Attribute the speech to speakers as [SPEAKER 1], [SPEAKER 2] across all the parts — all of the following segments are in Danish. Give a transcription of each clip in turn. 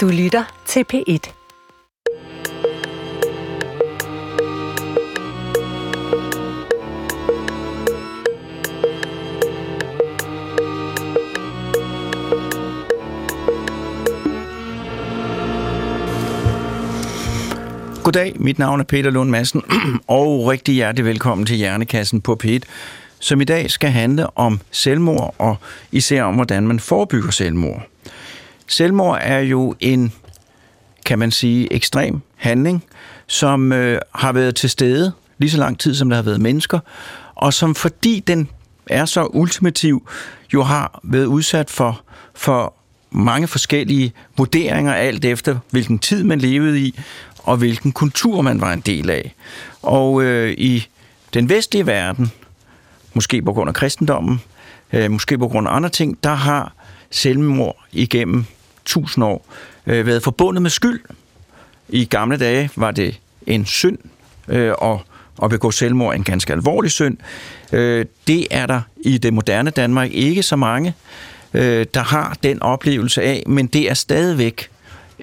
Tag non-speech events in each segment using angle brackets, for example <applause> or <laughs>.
[SPEAKER 1] Du lytter til P1.
[SPEAKER 2] Goddag, mit navn er Peter Lund Madsen, <clears throat> og rigtig hjertelig velkommen til Hjernekassen på P1, som i dag skal handle om selvmord, og især om, hvordan man forebygger selvmord. Selvmord er jo en, kan man sige, ekstrem handling, som øh, har været til stede lige så lang tid, som der har været mennesker, og som fordi den er så ultimativ, jo har været udsat for, for mange forskellige vurderinger, alt efter hvilken tid man levede i, og hvilken kultur man var en del af. Og øh, i den vestlige verden, måske på grund af kristendommen, øh, måske på grund af andre ting, der har selvmord igennem tusind år øh, været forbundet med skyld. I gamle dage var det en synd øh, og at begå selvmord en ganske alvorlig synd. Øh, det er der i det moderne Danmark ikke så mange, øh, der har den oplevelse af, men det er stadigvæk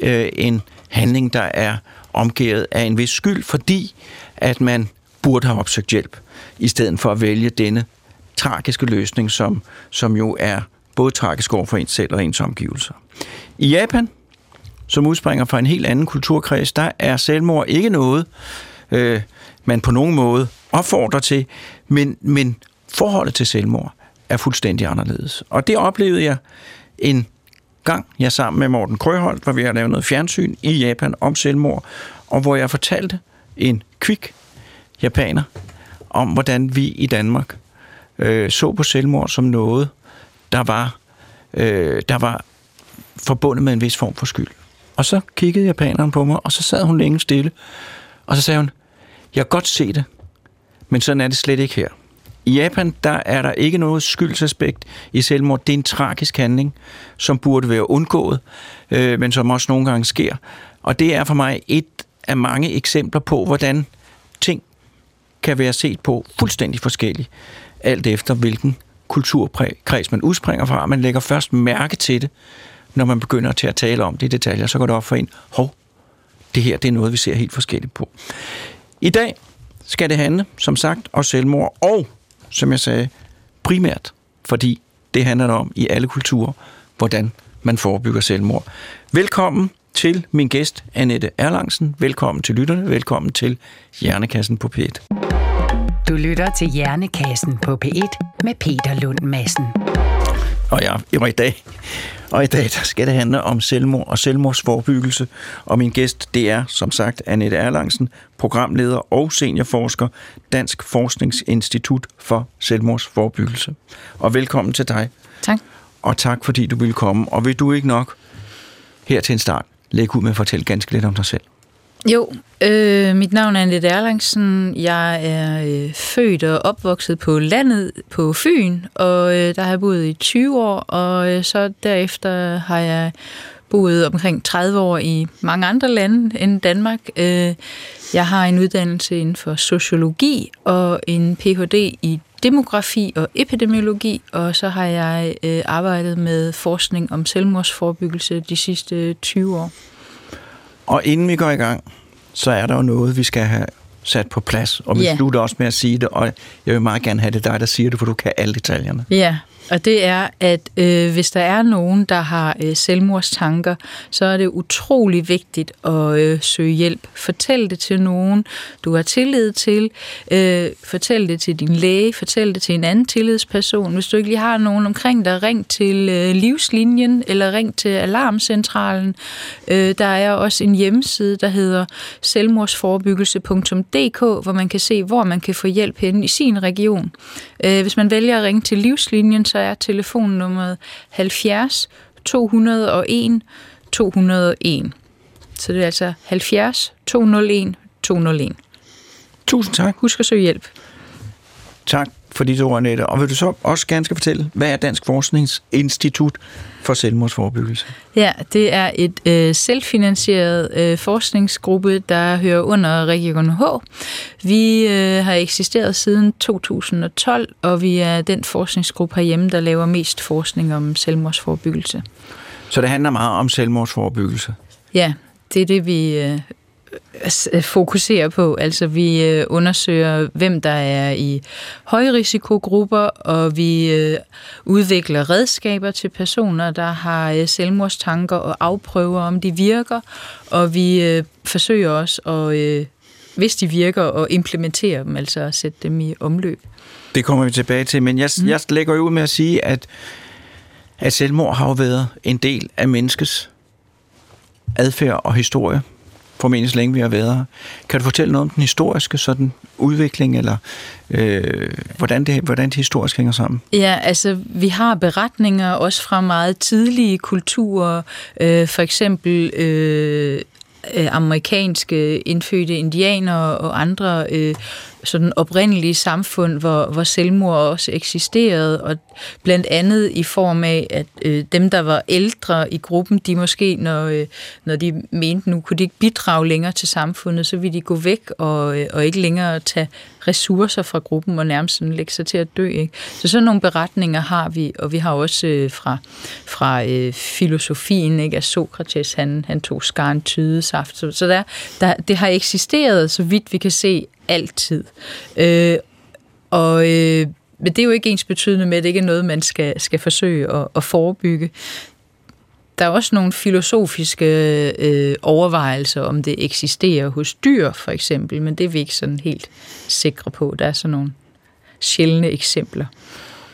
[SPEAKER 2] øh, en handling, der er omgivet af en vis skyld, fordi at man burde have opsøgt hjælp, i stedet for at vælge denne tragiske løsning, som, som jo er både tragisk over for ens selv og ens omgivelser. I Japan, som udspringer fra en helt anden kulturkreds, der er selvmord ikke noget, øh, man på nogen måde opfordrer til, men, men forholdet til selvmord er fuldstændig anderledes. Og det oplevede jeg en gang, jeg sammen med Morten Krøholt, var vi at lave noget fjernsyn i Japan om selvmord, og hvor jeg fortalte en kvik japaner om, hvordan vi i Danmark øh, så på selvmord som noget, der var, øh, der var forbundet med en vis form for skyld. Og så kiggede japaneren på mig, og så sad hun længe stille, og så sagde hun, jeg kan godt se det, men sådan er det slet ikke her. I Japan, der er der ikke noget skyldsaspekt i selvmord. Det er en tragisk handling, som burde være undgået, øh, men som også nogle gange sker. Og det er for mig et af mange eksempler på, hvordan ting kan være set på fuldstændig forskelligt, alt efter hvilken kulturkreds man udspringer fra. Man lægger først mærke til det, når man begynder til at tale om det i detaljer, så går det op for en, hov, det her det er noget, vi ser helt forskelligt på. I dag skal det handle, som sagt, om selvmord, og som jeg sagde, primært, fordi det handler om i alle kulturer, hvordan man forebygger selvmord. Velkommen til min gæst, Annette Erlangsen. Velkommen til lytterne. Velkommen til Hjernekassen på P1.
[SPEAKER 1] Du lytter til Hjernekassen på P1 med Peter Lund Madsen.
[SPEAKER 2] Og ja, og i dag, og i dag der skal det handle om selvmord og selvmordsforebyggelse. Og min gæst, det er som sagt Annette Erlangsen, programleder og seniorforsker, Dansk Forskningsinstitut for Selvmordsforebyggelse. Og velkommen til dig.
[SPEAKER 3] Tak.
[SPEAKER 2] Og tak fordi du ville komme. Og vil du ikke nok her til en start lægge ud med at fortælle ganske lidt om dig selv?
[SPEAKER 3] Jo, øh, mit navn er Annette Erlangsen. Jeg er øh, født og opvokset på landet på Fyn, og øh, der har jeg boet i 20 år, og øh, så derefter har jeg boet omkring 30 år i mange andre lande end Danmark. Øh, jeg har en uddannelse inden for sociologi og en Ph.D. i demografi og epidemiologi, og så har jeg øh, arbejdet med forskning om selvmordsforebyggelse de sidste 20 år.
[SPEAKER 2] Og inden vi går i gang, så er der jo noget, vi skal have sat på plads, og vi
[SPEAKER 3] Ja.
[SPEAKER 2] slutter også med at sige det, og jeg vil meget gerne have det dig, der siger det, for du kan alle detaljerne.
[SPEAKER 3] Ja, og det er, at øh, hvis der er nogen, der har øh, selvmordstanker, så er det utrolig vigtigt at øh, søge hjælp. Fortæl det til nogen, du har tillid til. Øh, fortæl det til din læge, fortæl det til en anden tillidsperson. Hvis du ikke lige har nogen omkring dig, ring til øh, livslinjen eller ring til alarmcentralen. Øh, der er også en hjemmeside, der hedder selvmordsforebyggelse.dk, hvor man kan se, hvor man kan få hjælp henne i sin region. Øh, hvis man vælger at ringe til livslinjen, så er telefonnummeret 70 201 201. Så det er altså 70 201 201.
[SPEAKER 2] Tusind tak.
[SPEAKER 3] Husk at søge hjælp.
[SPEAKER 2] Tak for dit ord, Annette. Og vil du så også gerne skal fortælle, hvad er Dansk Forskningsinstitut for Selvmordsforebyggelse?
[SPEAKER 3] Ja, det er et øh, selvfinansieret øh, forskningsgruppe, der hører under Region H. Vi øh, har eksisteret siden 2012, og vi er den forskningsgruppe herhjemme, der laver mest forskning om selvmordsforebyggelse.
[SPEAKER 2] Så det handler meget om selvmordsforebyggelse.
[SPEAKER 3] Ja, det er det, vi øh, fokuserer på. Altså, vi øh, undersøger, hvem der er i højrisikogrupper, og vi øh, udvikler redskaber til personer, der har øh, selvmordstanker og afprøver, om de virker, og vi øh, forsøger også at, øh, hvis de virker, at implementere dem, altså at sætte dem i omløb.
[SPEAKER 2] Det kommer vi tilbage til, men jeg, mm. jeg lægger ud med at sige, at, at selvmord har jo været en del af menneskets adfærd og historie, formentlig så længe vi har været her. Kan du fortælle noget om den historiske sådan, udvikling, eller øh, hvordan, det, hvordan det historisk hænger sammen?
[SPEAKER 3] Ja, altså vi har beretninger også fra meget tidlige kulturer, øh, for eksempel øh, øh amerikanske indfødte indianere og andre øh, sådan oprindelige samfund, hvor, hvor selvmord også eksisterede, og blandt andet i form af, at øh, dem, der var ældre i gruppen, de måske, når, øh, når de mente, nu kunne de ikke bidrage længere til samfundet, så ville de gå væk og, øh, og ikke længere tage ressourcer fra gruppen og nærmest sådan lægge sig til at dø. Ikke? Så sådan nogle beretninger har vi, og vi har også øh, fra, fra øh, filosofien, ikke? at Sokrates, han, han tog skaren tydesaft. Så, så der, der, det har eksisteret, så vidt vi kan se, altid. Øh, og øh, men det er jo ikke ens betydende med, at det ikke er noget, man skal, skal forsøge at, at forebygge. Der er også nogle filosofiske øh, overvejelser, om det eksisterer hos dyr, for eksempel, men det er vi ikke sådan helt sikre på. Der er sådan nogle sjældne eksempler.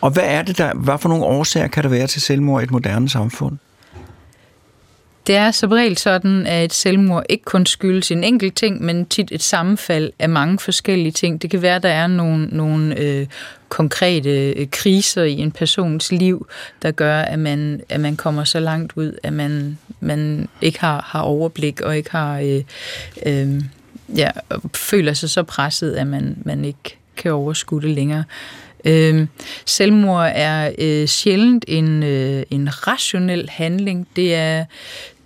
[SPEAKER 2] Og hvad er det der, hvad for nogle årsager kan der være til selvmord i et moderne samfund?
[SPEAKER 3] Det er som regel sådan, at et selvmord ikke kun skyldes en enkelt ting, men tit et sammenfald af mange forskellige ting. Det kan være, at der er nogle, nogle øh, konkrete øh, kriser i en persons liv, der gør, at man, at man kommer så langt ud, at man, man ikke har, har overblik og ikke har øh, øh, ja, føler sig så presset, at man, man ikke kan overskue det længere. Øh, selvmord er øh, sjældent en, øh, en rationel handling. Det er,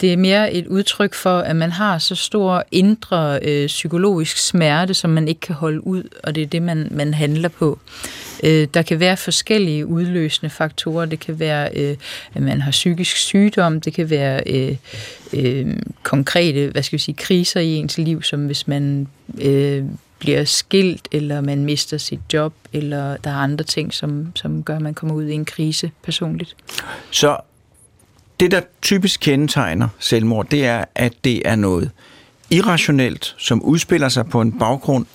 [SPEAKER 3] det er mere et udtryk for, at man har så stor indre øh, psykologisk smerte, som man ikke kan holde ud, og det er det, man, man handler på. Øh, der kan være forskellige udløsende faktorer. Det kan være, øh, at man har psykisk sygdom. Det kan være øh, øh, konkrete hvad skal vi sige, kriser i ens liv, som hvis man øh, bliver skilt, eller man mister sit job, eller der er andre ting, som, som gør, at man kommer ud i en krise personligt.
[SPEAKER 2] Så det, der typisk kendetegner selvmord, det er, at det er noget irrationelt, som udspiller sig på en baggrund,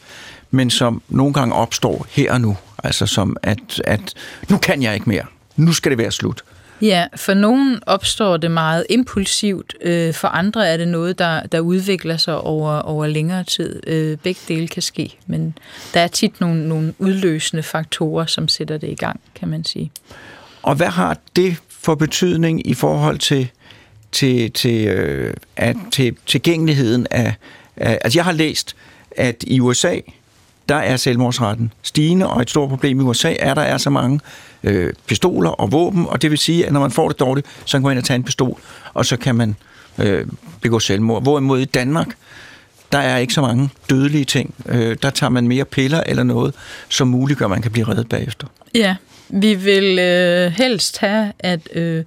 [SPEAKER 2] men som nogle gange opstår her og nu. Altså som, at, at nu kan jeg ikke mere. Nu skal det være slut.
[SPEAKER 3] Ja, for nogen opstår det meget impulsivt, øh, for andre er det noget, der, der udvikler sig over, over længere tid. Øh, begge dele kan ske, men der er tit nogle, nogle udløsende faktorer, som sætter det i gang, kan man sige.
[SPEAKER 2] Og hvad har det for betydning i forhold til, til, til, øh, at, til tilgængeligheden af, af... Altså jeg har læst, at i USA, der er selvmordsretten stigende, og et stort problem i USA er, at der er så mange øh, pistoler og våben, og det vil sige, at når man får det dårligt, så kan man ind og tage en pistol, og så kan man øh, begå selvmord. Hvorimod i Danmark, der er ikke så mange dødelige ting. Øh, der tager man mere piller eller noget, som muliggør, at man kan blive reddet bagefter.
[SPEAKER 3] Ja, vi vil øh, helst have, at øh,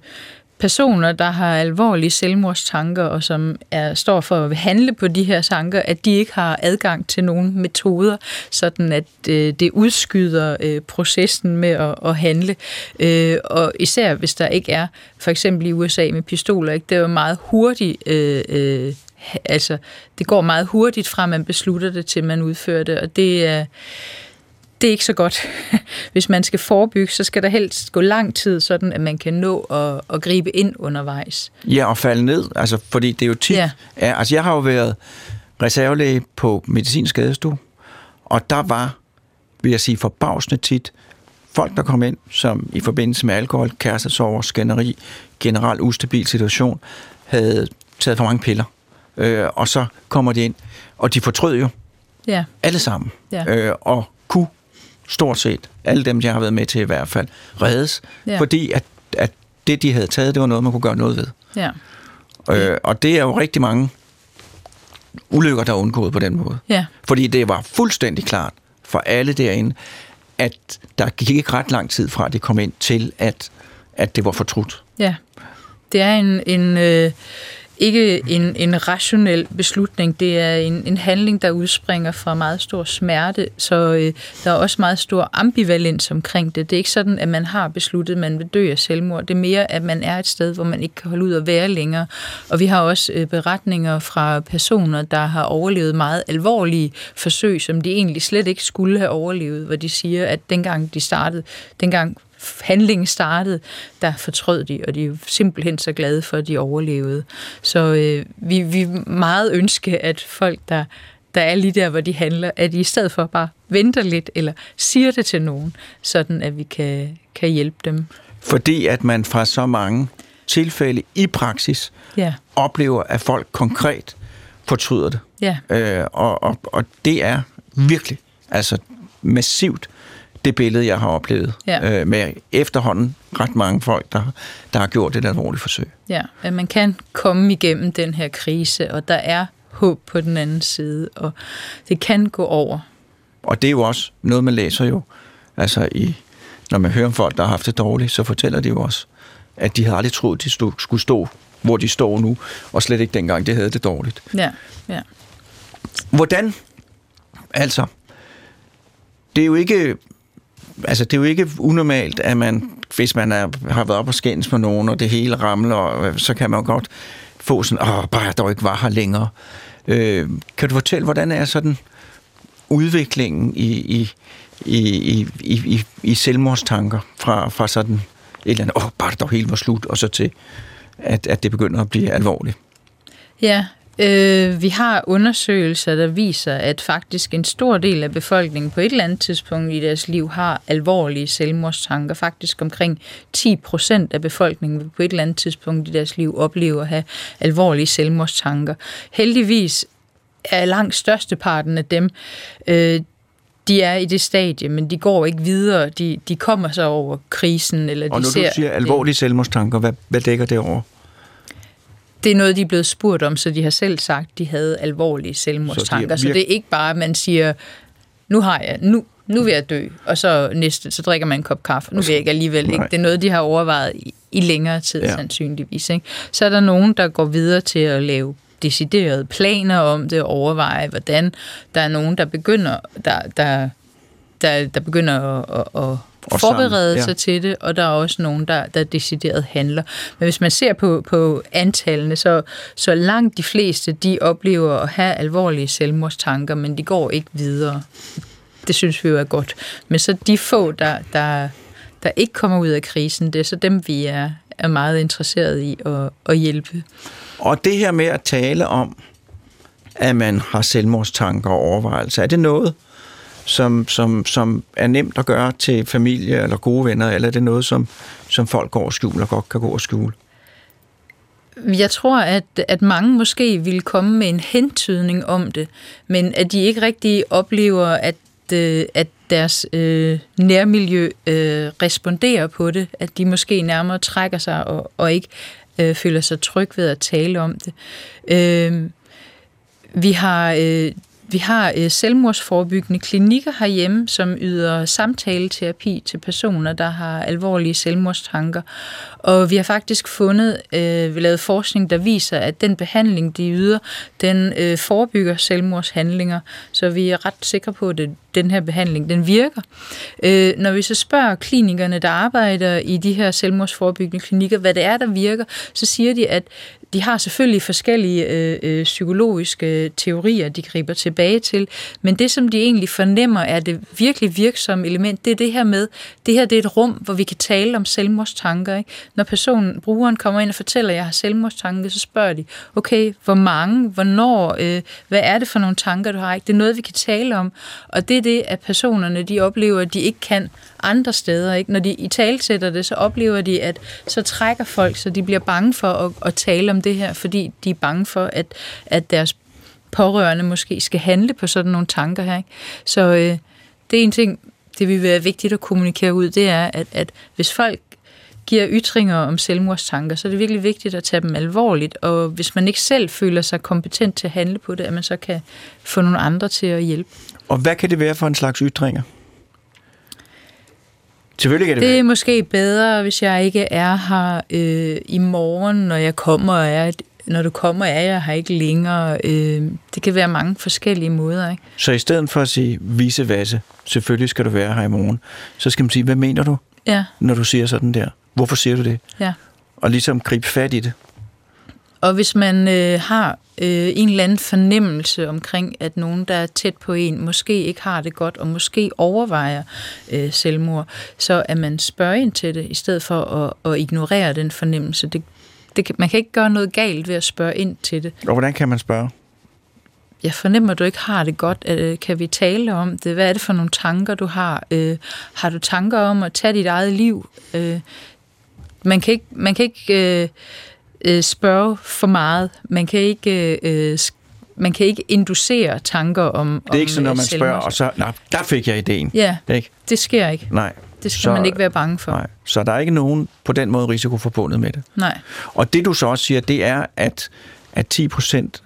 [SPEAKER 3] personer, der har alvorlige selvmordstanker, og som er, står for at handle på de her tanker, at de ikke har adgang til nogle metoder, sådan at øh, det udskyder øh, processen med at, at handle. Øh, og især hvis der ikke er, for eksempel i USA med pistoler, ikke, det er jo meget hurtigt... Øh, øh, altså, det går meget hurtigt fra, man beslutter det, til man udfører det, og det er... Øh, det er ikke så godt. <laughs> Hvis man skal forebygge, så skal der helst gå lang tid, sådan at man kan nå at, at gribe ind undervejs.
[SPEAKER 2] Ja, og falde ned, altså, fordi det er jo tit... Ja. Ja, altså, jeg har jo været reservelæge på medicinsk skadestue, og der var, vil jeg sige, forbavsende tit folk, der kom ind, som i forbindelse med alkohol, kærestesover, skænderi, generelt ustabil situation, havde taget for mange piller. Øh, og så kommer de ind, og de fortrød jo
[SPEAKER 3] ja.
[SPEAKER 2] alle sammen.
[SPEAKER 3] Ja.
[SPEAKER 2] Øh, og kunne stort set, alle dem, jeg har været med til i hvert fald, reddes, ja. fordi at, at det, de havde taget, det var noget, man kunne gøre noget ved.
[SPEAKER 3] Ja.
[SPEAKER 2] Øh, og det er jo rigtig mange ulykker, der er undgået på den måde.
[SPEAKER 3] Ja.
[SPEAKER 2] Fordi det var fuldstændig klart for alle derinde, at der gik ikke ret lang tid fra, at det kom ind til, at, at det var fortrudt.
[SPEAKER 3] Ja. Det er en, en, øh, ikke en, en rationel beslutning. Det er en, en handling, der udspringer fra meget stor smerte, så øh, der er også meget stor ambivalens omkring det. Det er ikke sådan, at man har besluttet, at man vil dø af selvmord. Det er mere, at man er et sted, hvor man ikke kan holde ud at være længere. Og vi har også øh, beretninger fra personer, der har overlevet meget alvorlige forsøg, som de egentlig slet ikke skulle have overlevet, hvor de siger, at dengang de startede, dengang handlingen startede, der fortrød de, og de er simpelthen så glade for, at de overlevede. Så øh, vi, vi meget ønske, at folk, der, der er lige der, hvor de handler, at de i stedet for bare venter lidt, eller siger det til nogen, sådan at vi kan, kan hjælpe dem.
[SPEAKER 2] Fordi at man fra så mange tilfælde i praksis
[SPEAKER 3] Ja,
[SPEAKER 2] oplever, at folk konkret fortryder det.
[SPEAKER 3] ja,
[SPEAKER 2] Øh, og, og, og det er virkelig, altså massivt, det billede, jeg har oplevet.
[SPEAKER 3] Ja.
[SPEAKER 2] Øh, med efterhånden ret mange folk, der, der har gjort et alvorligt forsøg.
[SPEAKER 3] ja. At man kan komme igennem den her krise, og der er håb på den anden side, og det kan gå over.
[SPEAKER 2] Og det er jo også noget, man læser jo. Altså, i, når man hører om folk, der har haft det dårligt, så fortæller de jo også, at de havde aldrig troet, de stod, skulle stå, hvor de står nu, og slet ikke dengang, de havde det dårligt.
[SPEAKER 3] Ja, ja.
[SPEAKER 2] Hvordan? Altså, det er jo ikke altså det er jo ikke unormalt, at man, hvis man er, har været op og skændes med nogen, og det hele ramler, og, øh, så kan man jo godt få sådan, åh, bare jeg dog ikke var her længere. Øh, kan du fortælle, hvordan er sådan udviklingen i, i, i, i, i, i, i selvmordstanker fra, fra sådan et eller andet, åh, bare det dog hele var slut, og så til, at, at det begynder at blive alvorligt?
[SPEAKER 3] Ja, øh, vi har undersøgelser, der viser, at faktisk en stor del af befolkningen på et eller andet tidspunkt i deres liv har alvorlige selvmordstanker. Faktisk omkring 10 procent af befolkningen vil på et eller andet tidspunkt i deres liv opleve at have alvorlige selvmordstanker. Heldigvis er langt størsteparten af dem, øh, de er i det stadie, men de går ikke videre. De, de kommer så over krisen, eller
[SPEAKER 2] Og
[SPEAKER 3] de
[SPEAKER 2] når
[SPEAKER 3] ser...
[SPEAKER 2] du siger alvorlige selvmordstanker, hvad, hvad dækker det over?
[SPEAKER 3] Det er noget, de er blevet spurgt om, så de har selv sagt, de havde alvorlige selvmordstanker.
[SPEAKER 2] Så de er
[SPEAKER 3] så det er ikke bare, at man siger, nu har jeg, nu, nu vil jeg dø, og så næste, så drikker man en kop kaffe. Nu vil jeg ikke alligevel. Ikke? Det er noget, de har overvejet i, i længere tid,
[SPEAKER 2] Ja.
[SPEAKER 3] sandsynligvis. Ikke? Så er der nogen, der går videre til at lave deciderede planer om det, og overveje, hvordan der er nogen, der begynder, der, der, der, der begynder at, at, at
[SPEAKER 2] Og
[SPEAKER 3] forberede
[SPEAKER 2] sammen, ja.
[SPEAKER 3] sig til det, og der er også nogen, der, der decideret handler. Men hvis man ser på, på antallene, så, så langt de fleste, de oplever at have alvorlige selvmordstanker, men de går ikke videre. Det synes vi jo er godt. Men så de få, der, der, der ikke kommer ud af krisen, det er så dem, vi er, er meget interesseret i at, at hjælpe.
[SPEAKER 2] Og det her med at tale om, at man har selvmordstanker og overvejelser, er det noget, som, som, som er nemt at gøre til familie eller gode venner, eller er det noget, som, som folk går og skjuler, godt kan gå og skjule?
[SPEAKER 3] Jeg tror, at, at mange måske ville komme med en hentydning om det, men at de ikke rigtig oplever, at, øh, at deres øh, nærmiljø øh, responderer på det, at de måske nærmere trækker sig og, og ikke øh, føler sig tryg ved at tale om det. Øh, vi har... Øh, vi har øh, selvmordsforebyggende klinikker herhjemme, som yder samtaleterapi til personer, der har alvorlige selvmordstanker. Og vi har faktisk fundet, øh, vi lavet forskning, der viser, at den behandling, de yder, den øh, forebygger selvmordshandlinger. Så vi er ret sikre på, at det, den her behandling, den virker. Øh, når vi så spørger klinikerne, der arbejder i de her selvmordsforebyggende klinikker, hvad det er, der virker, så siger de, at de har selvfølgelig forskellige øh, øh, psykologiske teorier, de griber tilbage til, men det, som de egentlig fornemmer, er det virkelig virksomme element, det er det her med, det her det er et rum, hvor vi kan tale om selvmordstanker. Ikke? Når personen, brugeren kommer ind og fortæller, at jeg har selvmordstanker, så spørger de, okay, hvor mange, hvornår, øh, hvad er det for nogle tanker, du har? Ikke? Det er noget, vi kan tale om, og det er det, at personerne, de oplever, at de ikke kan andre steder. Ikke? Når de i talsætter det, så oplever de, at så trækker folk, så de bliver bange for at, at tale om det her, fordi de er bange for, at, at deres pårørende måske skal handle på sådan nogle tanker her. Ikke? Så øh, det er en ting, det vil være vigtigt at kommunikere ud, det er, at, at hvis folk giver ytringer om selvmordstanker, så er det virkelig vigtigt at tage dem alvorligt, og hvis man ikke selv føler sig kompetent til at handle på det, at man så kan få nogle andre til at hjælpe.
[SPEAKER 2] Og hvad kan det være for en slags ytringer? Selvfølgelig kan det,
[SPEAKER 3] Det
[SPEAKER 2] være.
[SPEAKER 3] er måske bedre, hvis jeg ikke er her øh, i morgen, når jeg kommer og er når du kommer, er jeg her ikke længere. Øh, det kan være mange forskellige måder. Ikke?
[SPEAKER 2] Så i stedet for at sige, vise vasse, selvfølgelig skal du være her i morgen, så skal man sige, hvad mener du,
[SPEAKER 3] Ja,
[SPEAKER 2] når du siger sådan der? Hvorfor siger du det?
[SPEAKER 3] ja.
[SPEAKER 2] Og ligesom gribe fat i det.
[SPEAKER 3] Og hvis man øh, har øh, en eller anden fornemmelse omkring, at nogen, der er tæt på en, måske ikke har det godt, og måske overvejer øh, selvmord, så at man spørger ind til det, i stedet for at, at ignorere den fornemmelse. Det, det, man kan ikke gøre noget galt ved at spørge ind til det.
[SPEAKER 2] Og hvordan kan man spørge?
[SPEAKER 3] Jeg fornemmer, at du ikke har det godt. Øh, Kan vi tale om det? Hvad er det for nogle tanker, du har? Øh, Har du tanker om at tage dit eget liv? Øh, Man kan ikke, man kan ikke øh, øh, spørge for meget. Man kan ikke, øh, man kan ikke inducere tanker om
[SPEAKER 2] Det er ikke sådan, når
[SPEAKER 3] om, øh,
[SPEAKER 2] man spørger, og så, nej, der fik jeg ideen.
[SPEAKER 3] Ja,
[SPEAKER 2] Ikke?
[SPEAKER 3] det sker ikke.
[SPEAKER 2] Nej.
[SPEAKER 3] Det skal
[SPEAKER 2] Så-
[SPEAKER 3] man ikke være bange for.
[SPEAKER 2] Nej. Så der er ikke nogen på den måde risiko forbundet med det.
[SPEAKER 3] Nej.
[SPEAKER 2] Og det du så også siger, det er, at, at 10 procent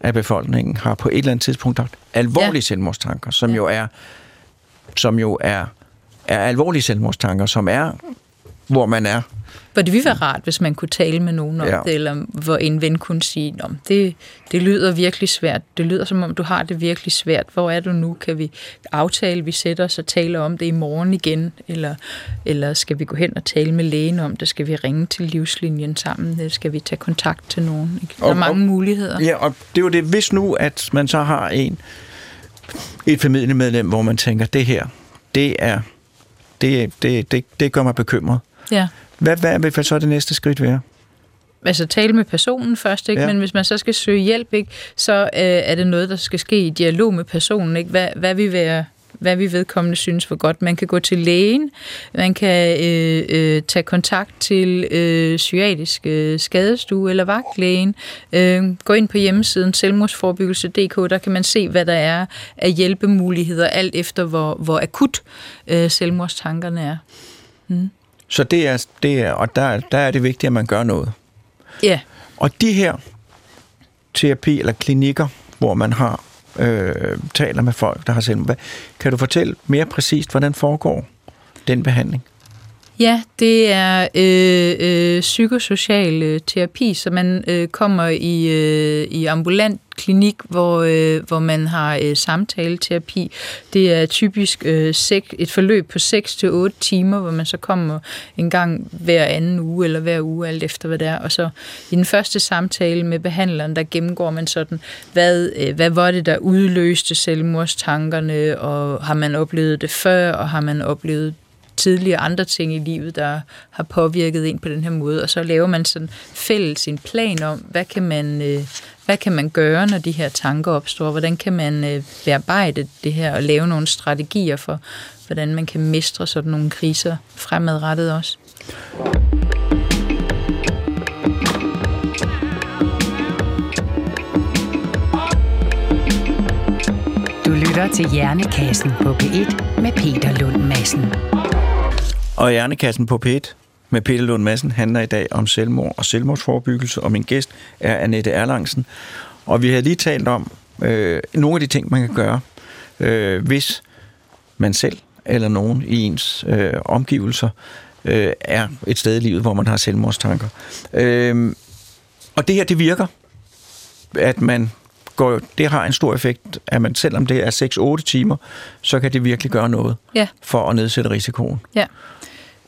[SPEAKER 2] af befolkningen har på et eller andet tidspunkt haft alvorlige. Ja. selvmordstanker, som
[SPEAKER 3] Ja.
[SPEAKER 2] jo er som jo er, er alvorlige selvmordstanker, som er, hvor man er.
[SPEAKER 3] For det ville være rart, hvis man kunne tale med nogen om
[SPEAKER 2] Ja.
[SPEAKER 3] det, eller hvor en ven kunne sige, om det, det lyder virkelig svært. Det lyder som om, du har det virkelig svært. Hvor er du nu? Kan vi aftale, vi sætter os og taler om det i morgen igen? Eller, eller skal vi gå hen og tale med lægen om det? Skal vi ringe til livslinjen sammen? Eller skal vi tage kontakt til nogen? Ikke? Der er
[SPEAKER 2] Og-
[SPEAKER 3] mange
[SPEAKER 2] og-
[SPEAKER 3] muligheder.
[SPEAKER 2] Ja, og det er jo det, hvis nu, at man så har en, et familiemedlem, hvor man tænker, det her, det er, det, det, det, det gør mig bekymret.
[SPEAKER 3] Ja.
[SPEAKER 2] Hvad, hvad vil så det næste skridt være?
[SPEAKER 3] altså tale med personen først, ikke?
[SPEAKER 2] Ja.
[SPEAKER 3] Men hvis man så skal søge hjælp, ikke, så øh, er det noget, der skal ske i dialog med personen. Ikke? Hvad, hvad vil være hvad vi vedkommende synes var godt. Man kan gå til lægen, man kan øh, øh, tage kontakt til øh, psykiatrisk øh, skadestue eller vagtlægen. Øh, gå ind på hjemmesiden selvmordsforebyggelse.dk, der kan man se, hvad der er af hjælpemuligheder, alt efter hvor, hvor akut øh, selvmordstankerne er.
[SPEAKER 2] Så det er, det er og der, der er det vigtigt, at man gør noget.
[SPEAKER 3] Ja.
[SPEAKER 2] Og de her terapi eller klinikker, hvor man har øh, taler med folk, der har hvad, kan du fortælle mere præcist, hvordan foregår den behandling?
[SPEAKER 3] Ja, det er øh, øh, psykosocial øh, terapi, så man øh, kommer i, øh, i ambulant klinik, hvor, øh, hvor man har øh, samtaleterapi. Det er typisk øh, sek, et forløb på 6-8 timer, hvor man så kommer en gang hver anden uge eller hver uge, alt efter hvad det er. Og så i den første samtale med behandleren, der gennemgår man sådan, hvad, øh, hvad var det, der udløste selvmordstankerne, og har man oplevet det før, og har man oplevet tidligere andre ting i livet, der har påvirket en på den her måde, og så laver man sådan fælles en plan om, hvad kan man, øh, hvad kan man gøre, når de her tanker opstår, hvordan kan man øh, bearbejde det her og lave nogle strategier for, hvordan man kan mestre sådan nogle kriser fremadrettet også.
[SPEAKER 1] Du lytter til Hjernekassen på P1 med Peter Lund Madsen.
[SPEAKER 2] Og Hjernekassen på P1 med Peter Lund Madsen handler i dag om selvmord og selvmordsforebyggelse, og min gæst er Annette Erlangsen. Og vi har lige talt om øh, nogle af de ting, man kan gøre, øh, hvis man selv eller nogen i ens øh, omgivelser øh, er et sted i livet, hvor man har selvmordstanker. Øh, og det her, det virker, at man går, det har en stor effekt, at man selvom det er 6-8 timer, så kan det virkelig gøre noget
[SPEAKER 3] Ja.
[SPEAKER 2] for at nedsætte risikoen.
[SPEAKER 3] Ja.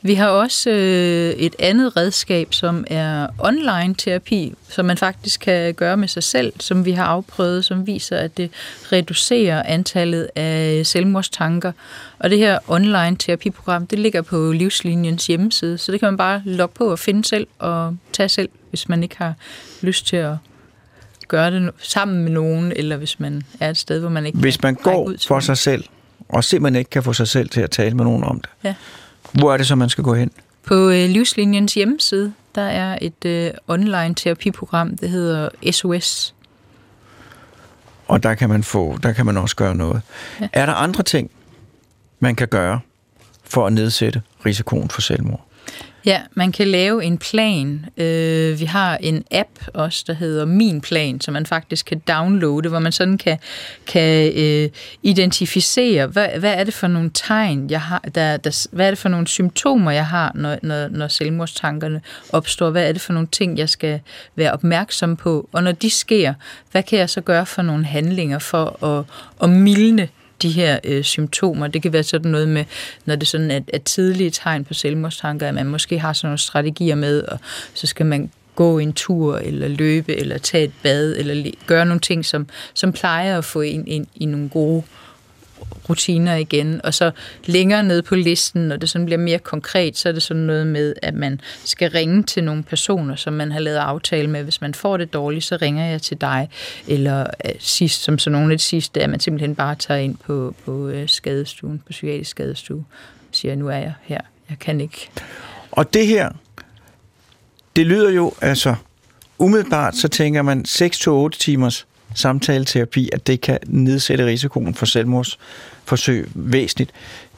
[SPEAKER 3] Vi har også øh, et andet redskab, som er online terapi, som man faktisk kan gøre med sig selv, som vi har afprøvet, som viser, at det reducerer antallet af selvmordstanker. Og det her online terapiprogram, det ligger på Livslinjens hjemmeside, så det kan man bare logge på og finde selv og tage selv, hvis man ikke har lyst til at gøre det sammen med nogen, eller hvis man er et sted, hvor man ikke
[SPEAKER 2] Hvis man går
[SPEAKER 3] ud
[SPEAKER 2] for
[SPEAKER 3] nogen.
[SPEAKER 2] sig selv, og simpelthen ikke kan få sig selv til at tale med nogen om det,
[SPEAKER 3] Ja.
[SPEAKER 2] hvor er det så, man skal gå hen?
[SPEAKER 3] På øh, Livslinjens hjemmeside, der er et øh, online terapiprogram, det hedder SOS.
[SPEAKER 2] Og der kan man, få, der kan man også gøre noget. Ja. Er der andre ting, man kan gøre for at nedsætte risikoen for selvmord?
[SPEAKER 3] Ja, man kan lave en plan. Øh, vi har en app også, der hedder Min Plan, som man faktisk kan downloade, hvor man sådan kan, kan øh, identificere, hvad, hvad er det for nogle tegn, jeg har, der, der, hvad er det for nogle symptomer, jeg har, når, når, når selvmordstankerne opstår, hvad er det for nogle ting, jeg skal være opmærksom på, og når de sker, hvad kan jeg så gøre for nogle handlinger for at, at mildne de her øh, symptomer. Det kan være sådan noget med, når det sådan er, er tidlige tegn på selvmordstanker, at man måske har sådan nogle strategier med, og så skal man gå en tur, eller løbe, eller tage et bad, eller gøre nogle ting, som, som plejer at få en ind i nogle gode rutiner igen. Og så længere ned på listen, når det sådan bliver mere konkret, så er det sådan noget med, at man skal ringe til nogle personer, som man har lavet aftale med. Hvis man får det dårligt, så ringer jeg til dig. Eller øh, sidst, som så nogle af det sidste, at man simpelthen bare tager ind på, på øh, skadestuen, på psykiatrisk skadestue, og siger, nu er jeg her. Jeg kan ikke.
[SPEAKER 2] Og det her, det lyder jo, altså, umiddelbart så tænker man 6-8 timers samtaleterapi, at det kan nedsætte risikoen for selvmordsforsøg væsentligt.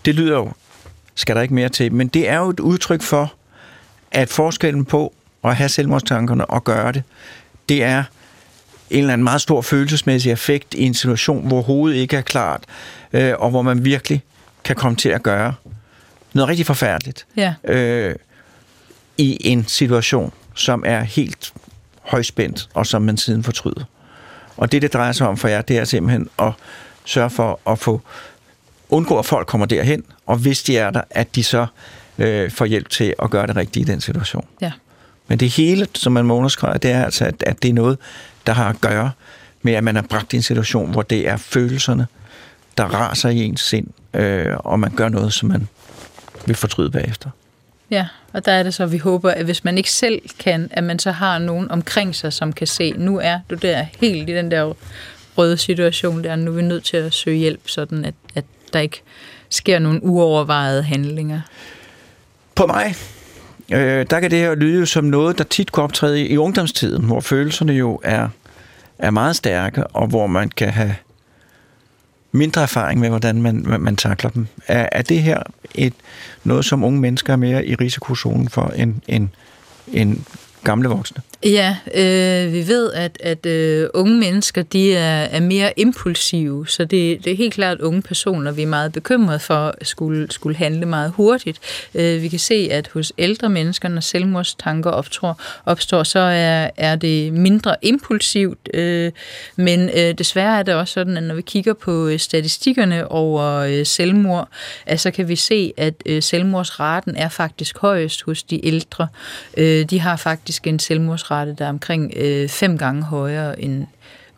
[SPEAKER 2] Det lyder jo, skal der ikke mere til, men det er jo et udtryk for, at forskellen på at have selvmordstankerne og gøre det, det er en eller anden meget stor følelsesmæssig effekt i en situation, hvor hovedet ikke er klart, øh, og hvor man virkelig kan komme til at gøre noget rigtig forfærdeligt
[SPEAKER 3] ja.
[SPEAKER 2] øh, i en situation, som er helt højspændt, og som man siden fortryder. Og det, det drejer sig om for jer, det er simpelthen at sørge for at få undgå, at folk kommer derhen, og hvis de er der, at de så øh, får hjælp til at gøre det rigtigt i den situation.
[SPEAKER 3] Ja.
[SPEAKER 2] Men det hele, som man må underskrive, det er altså, at, at det er noget, der har at gøre med, at man er bragt i en situation, hvor det er følelserne, der raser i ens sind, øh, og man gør noget, som man vil fortryde bagefter.
[SPEAKER 3] Ja, og der er det så, at vi håber, at hvis man ikke selv kan, at man så har nogen omkring sig, som kan se, nu er du der helt i den der røde situation der, nu er vi nødt til at søge hjælp, sådan at, at der ikke sker nogle uovervejede handlinger.
[SPEAKER 2] På mig, øh, der kan det her lyde som noget, der tit kan optræde i, i ungdomstiden, hvor følelserne jo er, er meget stærke, og hvor man kan have mindre erfaring med, hvordan man, man takler dem. Er, er det her et, noget, som unge mennesker er mere i risikozonen for end, end, end gamle voksne?
[SPEAKER 3] Ja, øh, vi ved, at, at øh, unge mennesker de er, er mere impulsive, så det, det er helt klart unge personer, vi er meget bekymrede for skulle, skulle handle meget hurtigt. Øh, vi kan se, at hos ældre mennesker, når selvmordstanker opstår, opstår så er, er det mindre impulsivt, øh, men øh, desværre er det også sådan, at når vi kigger på øh, statistikkerne over øh, selvmord, at så kan vi se, at øh, selvmordsraten er faktisk højest hos de ældre. Øh, de har faktisk en selvmordsrate selvmordsrate, der er omkring øh, fem gange højere end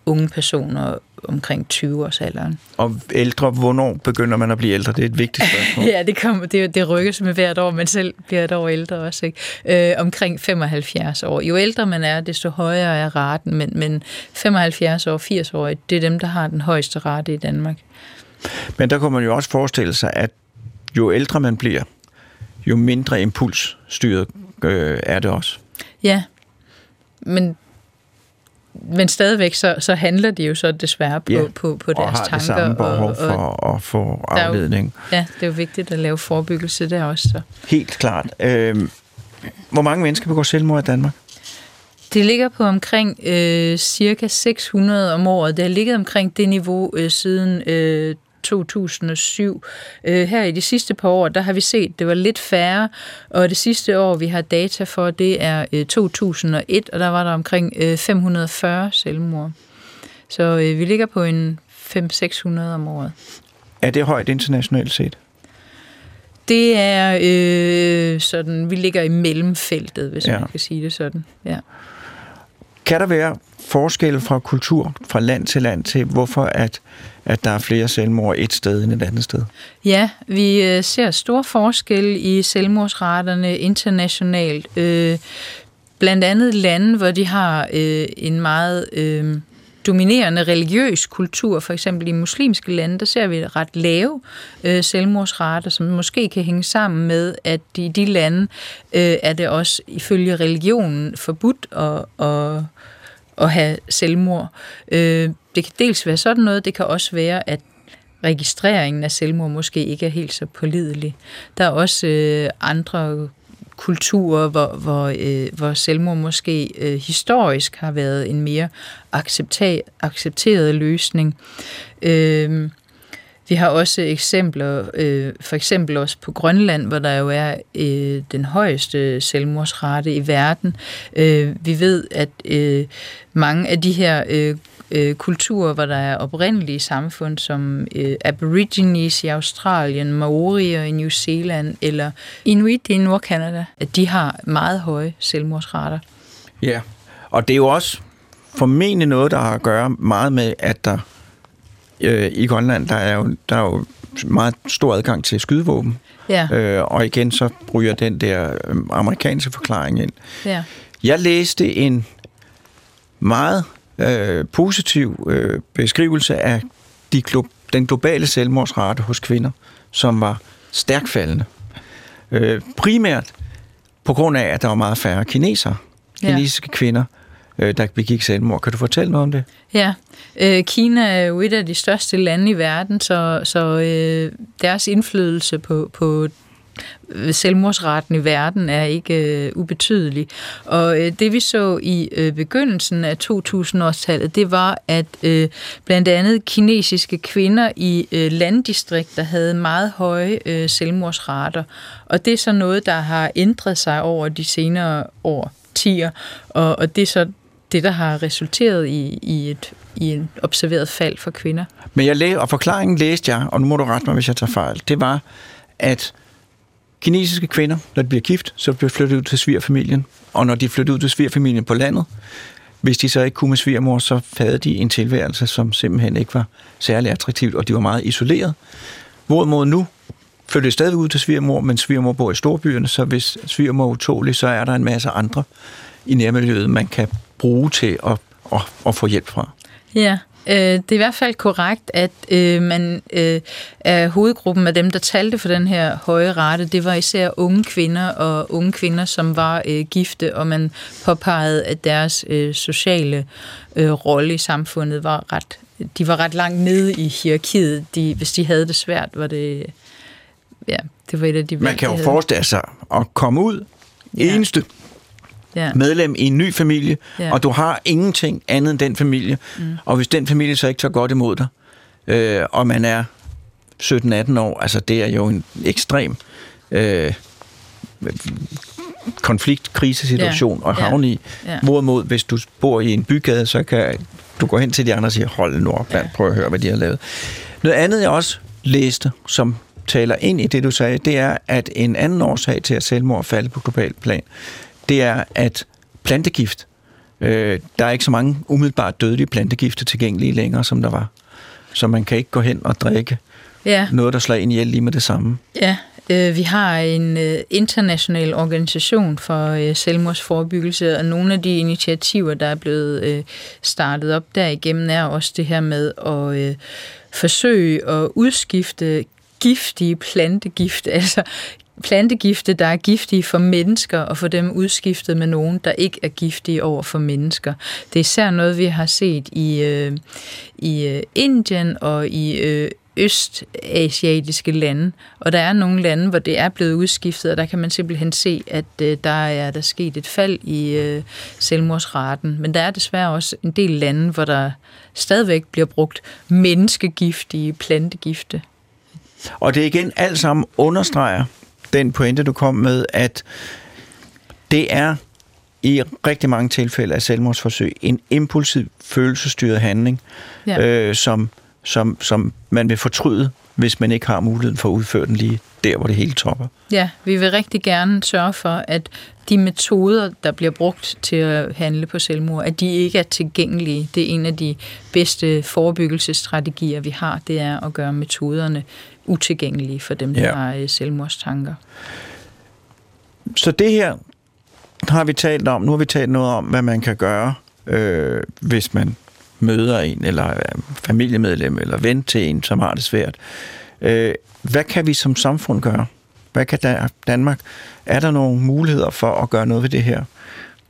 [SPEAKER 3] unge personer omkring 20 års alderen.
[SPEAKER 2] Og ældre, hvornår begynder man at blive ældre? Det er et vigtigt spørgsmål. <laughs>
[SPEAKER 3] ja, det, kommer, det, det rykkes med hvert år, men selv bliver et år ældre også. Ikke? Øh, omkring 75 år. Jo ældre man er, desto højere er raten, men, men 75 år, 80 år, det er dem, der har den højeste rate i Danmark.
[SPEAKER 2] Men der kunne man jo også forestille sig, at jo ældre man bliver, jo mindre impulsstyret øh, er det også.
[SPEAKER 3] Ja, men men stadigvæk så, så handler de jo så desværre på, ja, på, på deres
[SPEAKER 2] og har
[SPEAKER 3] tanker.
[SPEAKER 2] Det samme behov og, for og, at få afledning.
[SPEAKER 3] Jo, ja, det er jo vigtigt at lave forebyggelse der også. Så.
[SPEAKER 2] Helt klart. Øh, hvor mange mennesker begår selvmord i Danmark?
[SPEAKER 3] Det ligger på omkring øh, cirka 600 om året. Det har ligget omkring det niveau øh, siden øh, 2007. Øh, her i de sidste par år, der har vi set, det var lidt færre, og det sidste år, vi har data for, det er øh, 2001, og der var der omkring øh, 540 selvmord. Så øh, vi ligger på en 500-600 om året.
[SPEAKER 2] Er det højt internationalt set?
[SPEAKER 3] Det er øh, sådan, vi ligger i mellemfeltet, hvis ja. man kan sige det sådan. Ja.
[SPEAKER 2] Kan der være forskel fra kultur, fra land til land til, hvorfor at, at der er flere selvmord et sted end et andet sted?
[SPEAKER 3] Ja, vi øh, ser store forskel i selvmordsraterne internationalt. Øh, blandt andet lande, hvor de har øh, en meget øh, dominerende religiøs kultur, for eksempel i muslimske lande, der ser vi ret lave øh, selvmordsrater, som måske kan hænge sammen med, at i de lande øh, er det også ifølge religionen forbudt at, at at have selvmord. Øh, det kan dels være sådan noget, det kan også være, at registreringen af selvmord måske ikke er helt så pålidelig. Der er også øh, andre kulturer, hvor, hvor, øh, hvor selvmord måske øh, historisk har været en mere accepta- accepteret løsning. Øh, vi har også eksempler, øh, for eksempel også på Grønland, hvor der jo er øh, den højeste selvmordsrate i verden. Øh, vi ved, at øh, mange af de her øh, øh, kulturer, hvor der er oprindelige samfund, som øh, Aborigines i Australien, Maorier i New Zealand eller Inuit i Nordkanada, at de har meget høje selvmordsrater.
[SPEAKER 2] Ja, og det er jo også formentlig noget, der har at gøre meget med, at der øh, i Grønland, der er, jo, der er jo meget stor adgang til skydevåben.
[SPEAKER 3] Ja.
[SPEAKER 2] Øh, og igen så ryger den der øh, amerikanske forklaring ind.
[SPEAKER 3] Ja.
[SPEAKER 2] Jeg læste en meget øh, positiv øh, beskrivelse af de glo- den globale selvmordsrate hos kvinder, som var stærkt faldende. Øh, primært på grund af, at der var meget færre kinesere,
[SPEAKER 3] Ja.
[SPEAKER 2] kinesiske kvinder, øh, der begik selvmord. Kan du fortælle noget om det?
[SPEAKER 3] Ja, øh, Kina er jo et af de største lande i verden, så, så øh, deres indflydelse på, på selvmordsraten i verden er ikke øh, ubetydelig. Og øh, det vi så i øh, begyndelsen af 2000-årstallet, det var, at øh, blandt andet kinesiske kvinder i øh, landdistrikter havde meget høje øh, selvmordsrater. Og det er så noget, der har ændret sig over de senere år, tiger, og, og det er så det, der har resulteret i, i, et, i en observeret fald for kvinder.
[SPEAKER 2] Men jeg læ- og forklaringen læste jeg, og nu må du rette mig, hvis jeg tager fejl, det var, at kinesiske kvinder, når de bliver gift, så bliver de flyttet ud til svigerfamilien. Og når de flyttede ud til svigerfamilien på landet, hvis de så ikke kunne med svigermor, så havde de en tilværelse, som simpelthen ikke var særlig attraktivt, og de var meget isoleret. Hvorimod nu flytter de stadig ud til svigermor, men svigermor bor i storbyerne, så hvis svigermor er utålig, så er der en masse andre i nærmiljøet, man kan bruge til at, at, at få hjælp fra.
[SPEAKER 3] Ja, øh, det er i hvert fald korrekt, at øh, man øh, er hovedgruppen af dem, der talte for den her høje rate. Det var især unge kvinder og unge kvinder, som var øh, gifte, og man påpegede, at deres øh, sociale øh, rolle i samfundet var ret, de var ret langt nede i hierarkiet. De, hvis de havde det svært, var det, ja, det var et af de
[SPEAKER 2] Man kan jo forestille sig at komme ud,
[SPEAKER 3] Ja.
[SPEAKER 2] eneste
[SPEAKER 3] ja.
[SPEAKER 2] medlem i en ny familie,
[SPEAKER 3] Ja.
[SPEAKER 2] og du har ingenting andet end den familie. Mm. Og hvis den familie så ikke tager godt imod dig, øh, og man er 17-18 år, altså det er jo en ekstrem øh, konflikt, krisesituation
[SPEAKER 3] Ja.
[SPEAKER 2] at havne i.
[SPEAKER 3] Ja.
[SPEAKER 2] Hvorimod, hvis du bor i en bygade, så kan du gå hen til de andre og sige, hold nu op, mand, prøv at høre, hvad de har lavet. Noget andet, jeg også læste, som taler ind i det, du sagde, det er, at en anden årsag til at selvmord falde på global plan, det er, at plantegift, øh, der er ikke så mange umiddelbart dødelige plantegifte tilgængelige længere, som der var. Så man kan ikke gå hen og drikke
[SPEAKER 3] ja.
[SPEAKER 2] noget, der slår ind ihjel lige med det samme.
[SPEAKER 3] Ja, øh, vi har en øh, international organisation for øh, selvmordsforebyggelse, og nogle af de initiativer, der er blevet øh, startet op derigennem, er også det her med at øh, forsøge at udskifte giftige plantegifte, <laughs> altså plantegifte, der er giftige for mennesker, og få dem udskiftet med nogen, der ikke er giftige over for mennesker. Det er især noget, vi har set i, øh, i øh, Indien og i øh, østasiatiske lande, og der er nogle lande, hvor det er blevet udskiftet, og der kan man simpelthen se, at øh, der er der sket et fald i øh, selvmordsraten. Men der er desværre også en del lande, hvor der stadigvæk bliver brugt menneskegiftige plantegifte.
[SPEAKER 2] Og det igen alt sammen understreger den pointe, du kom med, at det er i rigtig mange tilfælde af selvmordsforsøg en impulsiv, følelsesstyret handling,
[SPEAKER 3] Ja.
[SPEAKER 2] øh, som, som, som man vil fortryde, hvis man ikke har muligheden for at udføre den lige der, hvor det hele topper.
[SPEAKER 3] Ja, vi vil rigtig gerne sørge for, at de metoder, der bliver brugt til at handle på selvmord, at de ikke er tilgængelige. Det er en af de bedste forebyggelsesstrategier, vi har, det er at gøre metoderne utilgængelige for dem, der
[SPEAKER 2] Ja.
[SPEAKER 3] har øh, selvmordstanker.
[SPEAKER 2] Så det her har vi talt om. Nu har vi talt noget om, hvad man kan gøre, øh, hvis man møder en, eller er familiemedlem, eller ven til en, som har det svært. Øh, hvad kan vi som samfund gøre? Hvad kan Dan- Danmark? Er der nogle muligheder for at gøre noget ved det her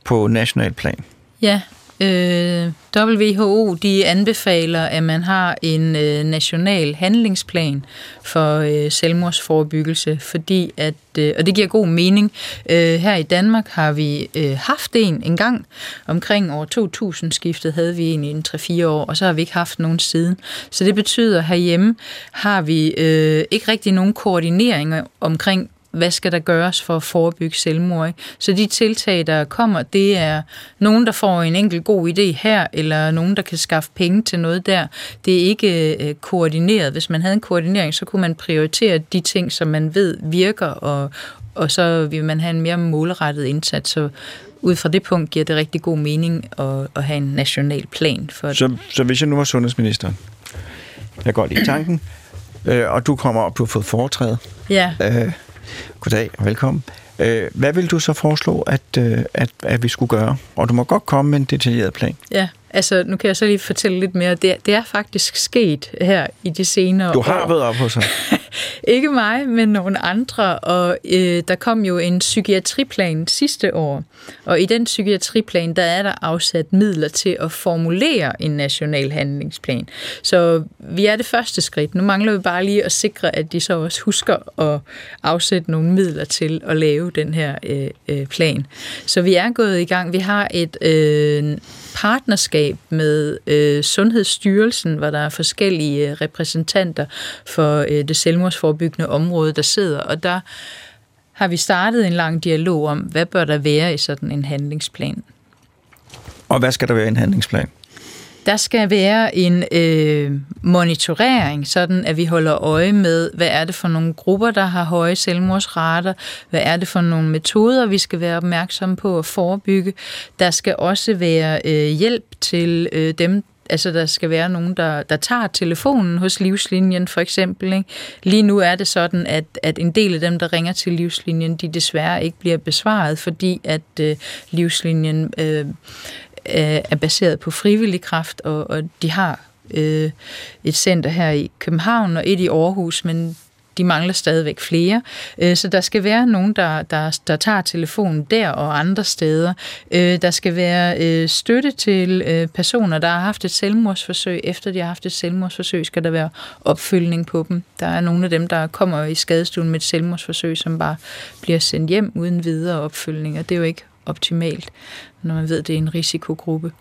[SPEAKER 2] på national plan?
[SPEAKER 3] Ja, Øh, WHO de anbefaler, at man har en øh, national handlingsplan for øh, selvmordsforebyggelse, fordi at, øh, og det giver god mening. Øh, her i Danmark har vi øh, haft en en gang omkring år 2000 skiftet havde vi en i 3-4 år, og så har vi ikke haft nogen siden. Så det betyder, at herhjemme har vi øh, ikke rigtig nogen koordinering omkring hvad skal der gøres for at forebygge selvmord. Ikke? Så de tiltag, der kommer, det er nogen, der får en enkelt god idé her, eller nogen, der kan skaffe penge til noget der. Det er ikke øh, koordineret. Hvis man havde en koordinering, så kunne man prioritere de ting, som man ved virker, og, og så vil man have en mere målrettet indsats. Så ud fra det punkt giver det rigtig god mening at, at have en national plan for det.
[SPEAKER 2] Så, så hvis jeg nu var sundhedsminister, jeg går lige i tanken, øh, og du kommer op, du har fået foretræde.
[SPEAKER 3] Ja.
[SPEAKER 2] Øh, Goddag og velkommen. Øh, hvad vil du så foreslå, at, øh, at, at vi skulle gøre? Og du må godt komme med en detaljeret plan.
[SPEAKER 3] Ja, altså nu kan jeg så lige fortælle lidt mere. Det, det er faktisk sket her i de senere
[SPEAKER 2] Du har
[SPEAKER 3] år.
[SPEAKER 2] været op hos ham. <laughs>
[SPEAKER 3] Ikke mig, men nogle andre. Og øh, der kom jo en psykiatriplan sidste år. Og i den psykiatriplan, der er der afsat midler til at formulere en national handlingsplan. Så vi er det første skridt. Nu mangler vi bare lige at sikre, at de så også husker at afsætte nogle midler til at lave den her øh, øh, plan. Så vi er gået i gang. Vi har et øh, partnerskab med øh, Sundhedsstyrelsen, hvor der er forskellige øh, repræsentanter for øh, det selvmordsforebyggende område, der sidder, og der har vi startet en lang dialog om, hvad bør der være i sådan en handlingsplan.
[SPEAKER 2] Og hvad skal der være i en handlingsplan?
[SPEAKER 3] Der skal være en øh, monitorering, sådan at vi holder øje med, hvad er det for nogle grupper, der har høje selvmordsrater, hvad er det for nogle metoder, vi skal være opmærksomme på at forebygge. Der skal også være øh, hjælp til øh, dem, altså der skal være nogen, der, der tager telefonen hos livslinjen for eksempel. Ikke? Lige nu er det sådan, at, at en del af dem, der ringer til livslinjen, de desværre ikke bliver besvaret, fordi at øh, livslinjen øh, Øh, er baseret på frivillig kraft, og, og de har øh, et center her i København og et i Aarhus, men de mangler stadigvæk flere. Øh, så der skal være nogen, der, der, der tager telefonen der og andre steder. Øh, der skal være øh, støtte til øh, personer, der har haft et selvmordsforsøg. Efter de har haft et selvmordsforsøg, skal der være opfølgning på dem. Der er nogle af dem, der kommer i skadestuen med et selvmordsforsøg, som bare bliver sendt hjem uden videre opfølgning, og det er jo ikke optimalt, når man ved, at det er en risikogruppe.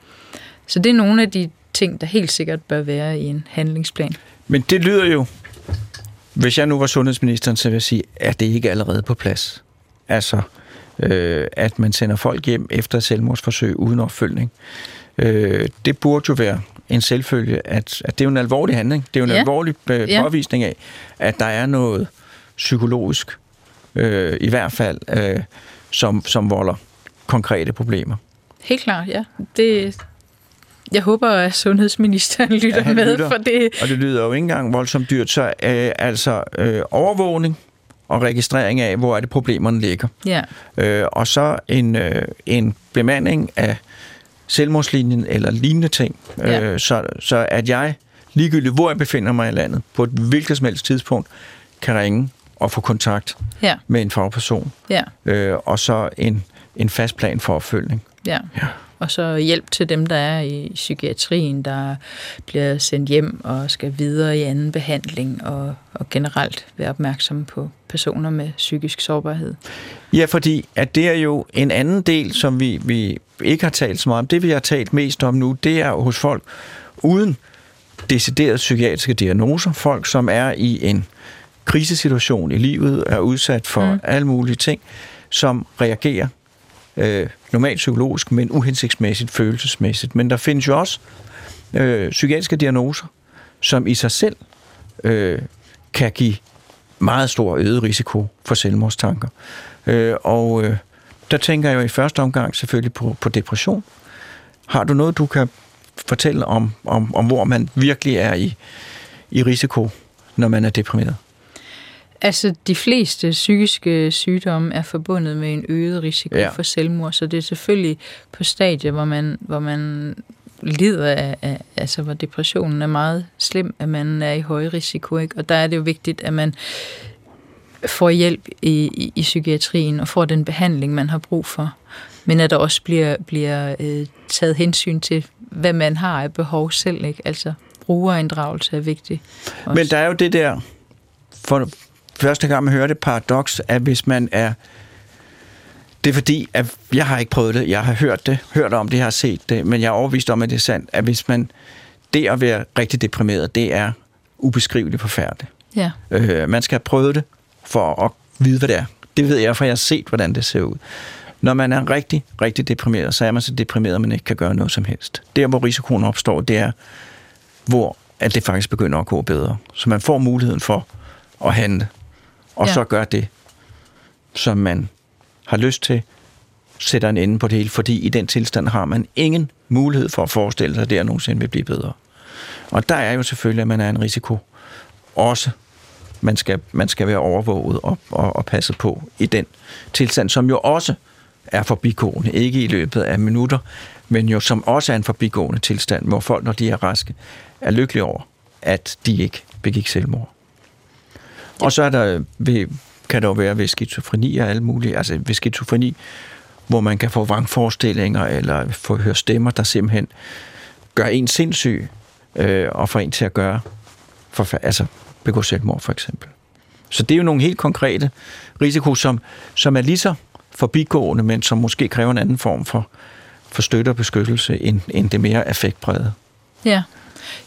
[SPEAKER 3] Så det er nogle af de ting, der helt sikkert bør være i en handlingsplan.
[SPEAKER 2] Men det lyder jo, hvis jeg nu var sundhedsministeren, så vil jeg sige, at det ikke allerede på plads. Altså, øh, at man sender folk hjem efter et selvmordsforsøg uden opfølgning. Øh, det burde jo være en selvfølge, at, at det er jo en alvorlig handling. Det er jo en ja. alvorlig øh, påvisning af, at der er noget psykologisk, øh, i hvert fald, øh, som, som volder konkrete problemer.
[SPEAKER 3] Helt klart, ja. Det, jeg håber, at sundhedsministeren lytter ja, med, lytter, for det...
[SPEAKER 2] Og det lyder jo ikke engang voldsomt dyrt, så øh, altså øh, overvågning og registrering af, hvor er det problemerne ligger.
[SPEAKER 3] Ja.
[SPEAKER 2] Øh, og så en, øh, en bemanding af selvmordslinjen eller lignende ting, ja. øh, så, så at jeg ligegyldigt, hvor jeg befinder mig i landet, på et hvilket som helst tidspunkt, kan ringe og få kontakt
[SPEAKER 3] ja.
[SPEAKER 2] med en fagperson.
[SPEAKER 3] Ja.
[SPEAKER 2] Øh, og så en, en fast plan for opfølgning.
[SPEAKER 3] Ja. ja og så hjælp til dem, der er i psykiatrien, der bliver sendt hjem og skal videre i anden behandling, og, og generelt være opmærksom på personer med psykisk sårbarhed.
[SPEAKER 2] Ja, fordi at det er jo en anden del, som vi, vi ikke har talt så meget om. Det, vi har talt mest om nu, det er hos folk uden deciderede psykiatriske diagnoser. Folk, som er i en krisesituation i livet, er udsat for mm. alle mulige ting, som reagerer øh, normalt psykologisk, men uhensigtsmæssigt, følelsesmæssigt. Men der findes jo også øh, psykiatriske diagnoser, som i sig selv øh, kan give meget stor øget risiko for selvmordstanker. Øh, og øh, der tænker jeg jo i første omgang selvfølgelig på, på depression. Har du noget, du kan fortælle om, om, om hvor man virkelig er i, i risiko, når man er deprimeret?
[SPEAKER 3] Altså, de fleste psykiske sygdomme er forbundet med en øget risiko ja. for selvmord, så det er selvfølgelig på stadier, hvor man, hvor man lider af, af, altså hvor depressionen er meget slem, at man er i høj risiko, ikke? og der er det jo vigtigt, at man får hjælp i, i, i psykiatrien og får den behandling, man har brug for. Men at der også bliver, bliver øh, taget hensyn til, hvad man har af behov selv. Ikke? Altså brugerinddragelse er vigtig.
[SPEAKER 2] Også. Men der er jo det der, for første gang man hører det paradoks, at hvis man er det er fordi, at jeg har ikke prøvet det, jeg har hørt det, hørt om det, jeg har set det, men jeg er overvist om, at det er sandt, at hvis man, det at være rigtig deprimeret, det er ubeskriveligt forfærdeligt.
[SPEAKER 3] Ja.
[SPEAKER 2] Øh, man skal have prøvet det, for at vide, hvad det er. Det ved jeg, for jeg har set, hvordan det ser ud. Når man er rigtig, rigtig deprimeret, så er man så deprimeret, at man ikke kan gøre noget som helst. Der, hvor risikoen opstår, det er, hvor at det faktisk begynder at gå bedre. Så man får muligheden for at handle, og ja. så gør det, som man har lyst til, sætter en ende på det hele, fordi i den tilstand har man ingen mulighed for at forestille sig, at det nogensinde vil blive bedre. Og der er jo selvfølgelig, at man er en risiko. Også man skal, man skal være overvåget og, og, og passet på i den tilstand, som jo også er forbigående. Ikke i løbet af minutter, men jo som også er en forbigående tilstand, hvor folk, når de er raske, er lykkelige over, at de ikke begik selvmord. Og så er der, øh, ved, kan der jo være ved skizofreni og alle mulige, altså ved skizofreni, hvor man kan få vrangforestillinger eller få høre stemmer, der simpelthen gør en sindssyg øh, og får en til at gøre, for, altså begå selvmord for eksempel. Så det er jo nogle helt konkrete risiko, som, som er lige så forbigående, men som måske kræver en anden form for, for støtte og beskyttelse end, end det mere affektbrede.
[SPEAKER 3] Ja.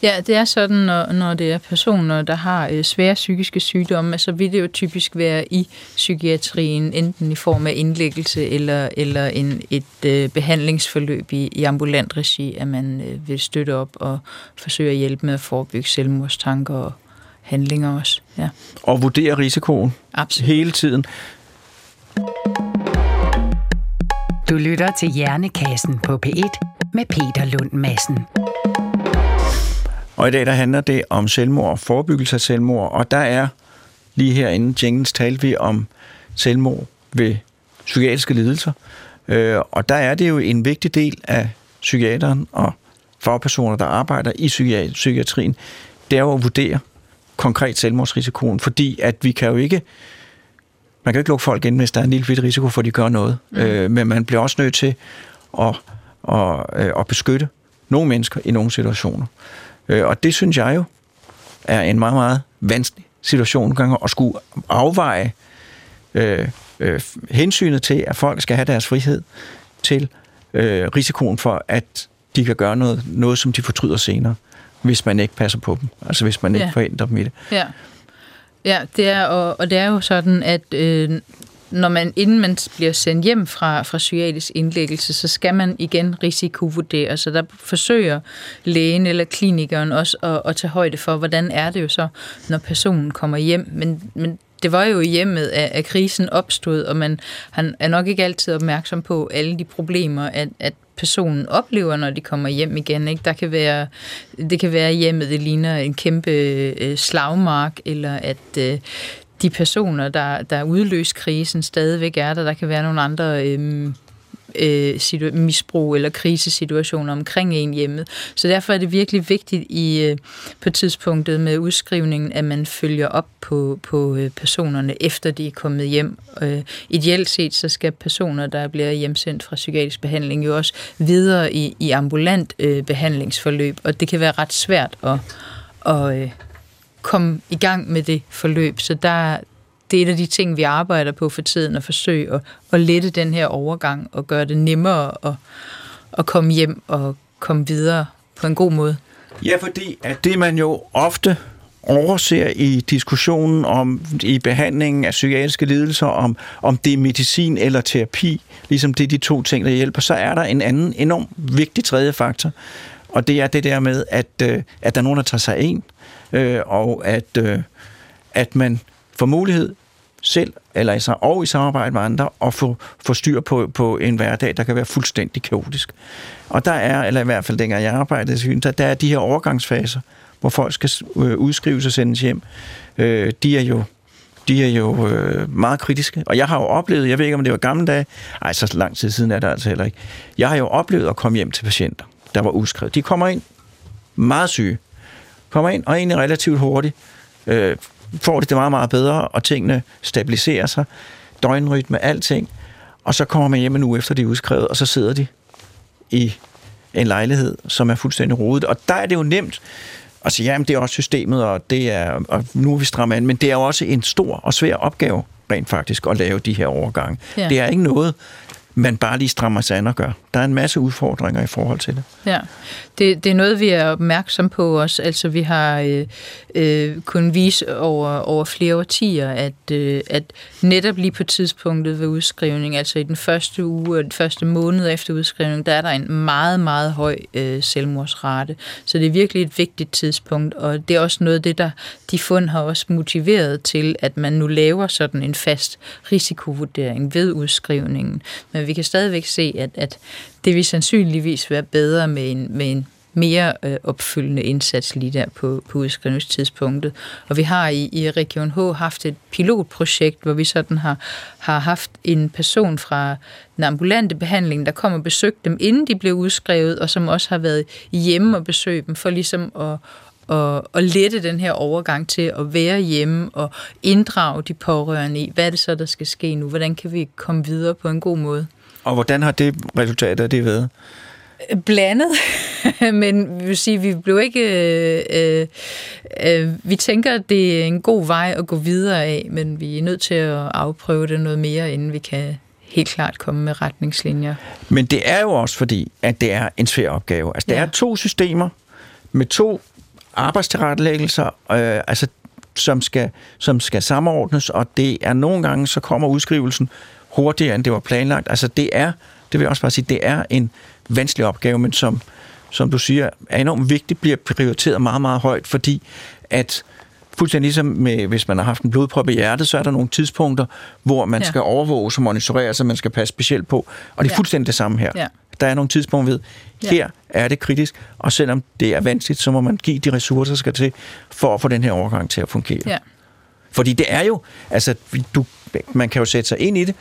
[SPEAKER 3] Ja, det er sådan, når, når det er personer, der har øh, svære psykiske sygdomme, så vil det jo typisk være i psykiatrien, enten i form af indlæggelse eller, eller en, et øh, behandlingsforløb i, i ambulant regi, at man øh, vil støtte op og forsøge at hjælpe med at forebygge selvmordstanker og handlinger også. Ja.
[SPEAKER 2] Og vurdere risikoen
[SPEAKER 3] Absolut.
[SPEAKER 2] hele tiden.
[SPEAKER 1] Du lytter til Hjernekassen på P1 med Peter Lund Madsen.
[SPEAKER 2] Og i dag der handler det om selvmord og forebyggelse af selvmord, og der er lige herinde, Jenkins, talte vi om selvmord ved psykiatriske lidelser. Øh, og der er det jo en vigtig del af psykiateren og fagpersoner, der arbejder i psykiatrien, det er jo at vurdere konkret selvmordsrisikoen, fordi at vi kan jo ikke man kan ikke lukke folk ind, hvis der er en lille bitte risiko for, at de gør noget. Mm. Øh, men man bliver også nødt til at, at, øh, at beskytte nogle mennesker i nogle situationer. Øh, og det synes jeg jo er en meget, meget vanskelig situation nogle at skulle afveje øh, øh, hensynet til, at folk skal have deres frihed til øh, risikoen for, at de kan gøre noget, noget, som de fortryder senere, hvis man ikke passer på dem. Altså hvis man ikke ja. forhindrer dem i det.
[SPEAKER 3] Ja. Ja, det er, og, og det er jo sådan, at øh, når man, inden man bliver sendt hjem fra, fra psykiatrisk indlæggelse, så skal man igen risikovurdere. Så der forsøger lægen eller klinikeren også at, at tage højde for, hvordan er det jo så, når personen kommer hjem. Men, men det var jo i hjemmet, at, at krisen opstod, og man han er nok ikke altid opmærksom på alle de problemer, at, at personen oplever, når de kommer hjem igen. Ikke? Der kan være, det kan være hjemmet, det ligner en kæmpe øh, slagmark, eller at øh, de personer, der, der udløser krisen, stadigvæk er der. Der kan være nogle andre øhm, øh, øh, misbrug eller krisesituationer omkring en hjemmet. Så derfor er det virkelig vigtigt i øh, på tidspunktet med udskrivningen, at man følger op på, på øh, personerne, efter de er kommet hjem. Øh, ideelt set, så skal personer, der bliver hjemsendt fra psykiatrisk behandling, jo også videre i, i ambulant øh, behandlingsforløb, og det kan være ret svært at, at øh, komme i gang med det forløb. Så der, det er et af de ting, vi arbejder på for tiden, at forsøge at, at lette den her overgang og gøre det nemmere at, at komme hjem og komme videre på en god måde.
[SPEAKER 2] Ja, fordi at det man jo ofte overser i diskussionen om i behandlingen af psykiatriske lidelser, om, om det er medicin eller terapi, ligesom det er de to ting, der hjælper, så er der en anden enorm vigtig tredje faktor, og det er det der med, at, øh, at der er nogen, der tager sig ind, øh, og at, øh, at man får mulighed selv, eller i, og i samarbejde med andre, at få, få styr på, på en hverdag, der kan være fuldstændig kaotisk. Og der er, eller i hvert fald dengang jeg arbejdede, der, der er de her overgangsfaser, hvor folk skal øh, udskrives og sendes hjem. Øh, de er jo de er jo øh, meget kritiske. Og jeg har jo oplevet, jeg ved ikke om det var gamle dage, ej, så lang tid siden er det altså heller ikke. Jeg har jo oplevet at komme hjem til patienter, der var udskrevet. De kommer ind meget syge, kommer ind og egentlig relativt hurtigt, øh, får de det meget, meget bedre, og tingene stabiliserer sig, døgnrytme, alting, og så kommer man hjem en uge efter, de er udskrevet, og så sidder de i en lejlighed, som er fuldstændig rodet. Og der er det jo nemt at sige, jamen det er også systemet, og, det er, og nu er vi stramme an, men det er jo også en stor og svær opgave, rent faktisk, at lave de her overgange. Ja. Det er ikke noget, man bare lige strammer sig an og gør. Der er en masse udfordringer i forhold til det.
[SPEAKER 3] Ja, det, det er noget, vi er opmærksom på også. Altså, vi har øh, øh, kunnet vise over, over flere årtier, at, øh, at netop lige på tidspunktet ved udskrivning, altså i den første uge og den første måned efter udskrivning, der er der en meget, meget høj øh, selvmordsrate. Så det er virkelig et vigtigt tidspunkt, og det er også noget af det, der de fund har også motiveret til, at man nu laver sådan en fast risikovurdering ved udskrivningen. Men vi kan stadigvæk se, at, at det vil sandsynligvis være bedre med en, med en mere øh, opfyldende indsats lige der på, på udskrivningstidspunktet. Og vi har i, i Region H haft et pilotprojekt, hvor vi sådan har, har haft en person fra den ambulante behandling, der kom og besøgte dem, inden de blev udskrevet, og som også har været hjemme og besøgt dem, for ligesom at, og, og lette den her overgang til at være hjemme og inddrage de pårørende i, hvad er det så, der skal ske nu? Hvordan kan vi komme videre på en god måde?
[SPEAKER 2] Og hvordan har det resultat af det været?
[SPEAKER 3] Blandet, <laughs> men vi vil sige, vi blev ikke... Øh, øh, vi tænker, at det er en god vej at gå videre af, men vi er nødt til at afprøve det noget mere, inden vi kan helt klart komme med retningslinjer.
[SPEAKER 2] Men det er jo også fordi, at det er en svær opgave. Altså, der ja. er to systemer med to arbejdstilrettelæggelser, øh, altså, som, skal, som skal samordnes, og det er nogle gange, så kommer udskrivelsen hurtigere, end det var planlagt. Altså det er, det vil jeg også bare sige, det er en vanskelig opgave, men som, som du siger, er enormt vigtigt, bliver prioriteret meget, meget højt, fordi at fuldstændig ligesom med, hvis man har haft en blodprop i hjertet, så er der nogle tidspunkter, hvor man ja. skal overvåge og monitorere, så man skal passe specielt på. Og det er ja. fuldstændig det samme her. Ja. Der er nogle tidspunkter ved, her ja. er det kritisk, og selvom det er vanskeligt, så må man give de ressourcer, der skal til, for at få den her overgang til at fungere. Ja. Fordi det er jo, altså, du, man kan jo sætte sig ind i det,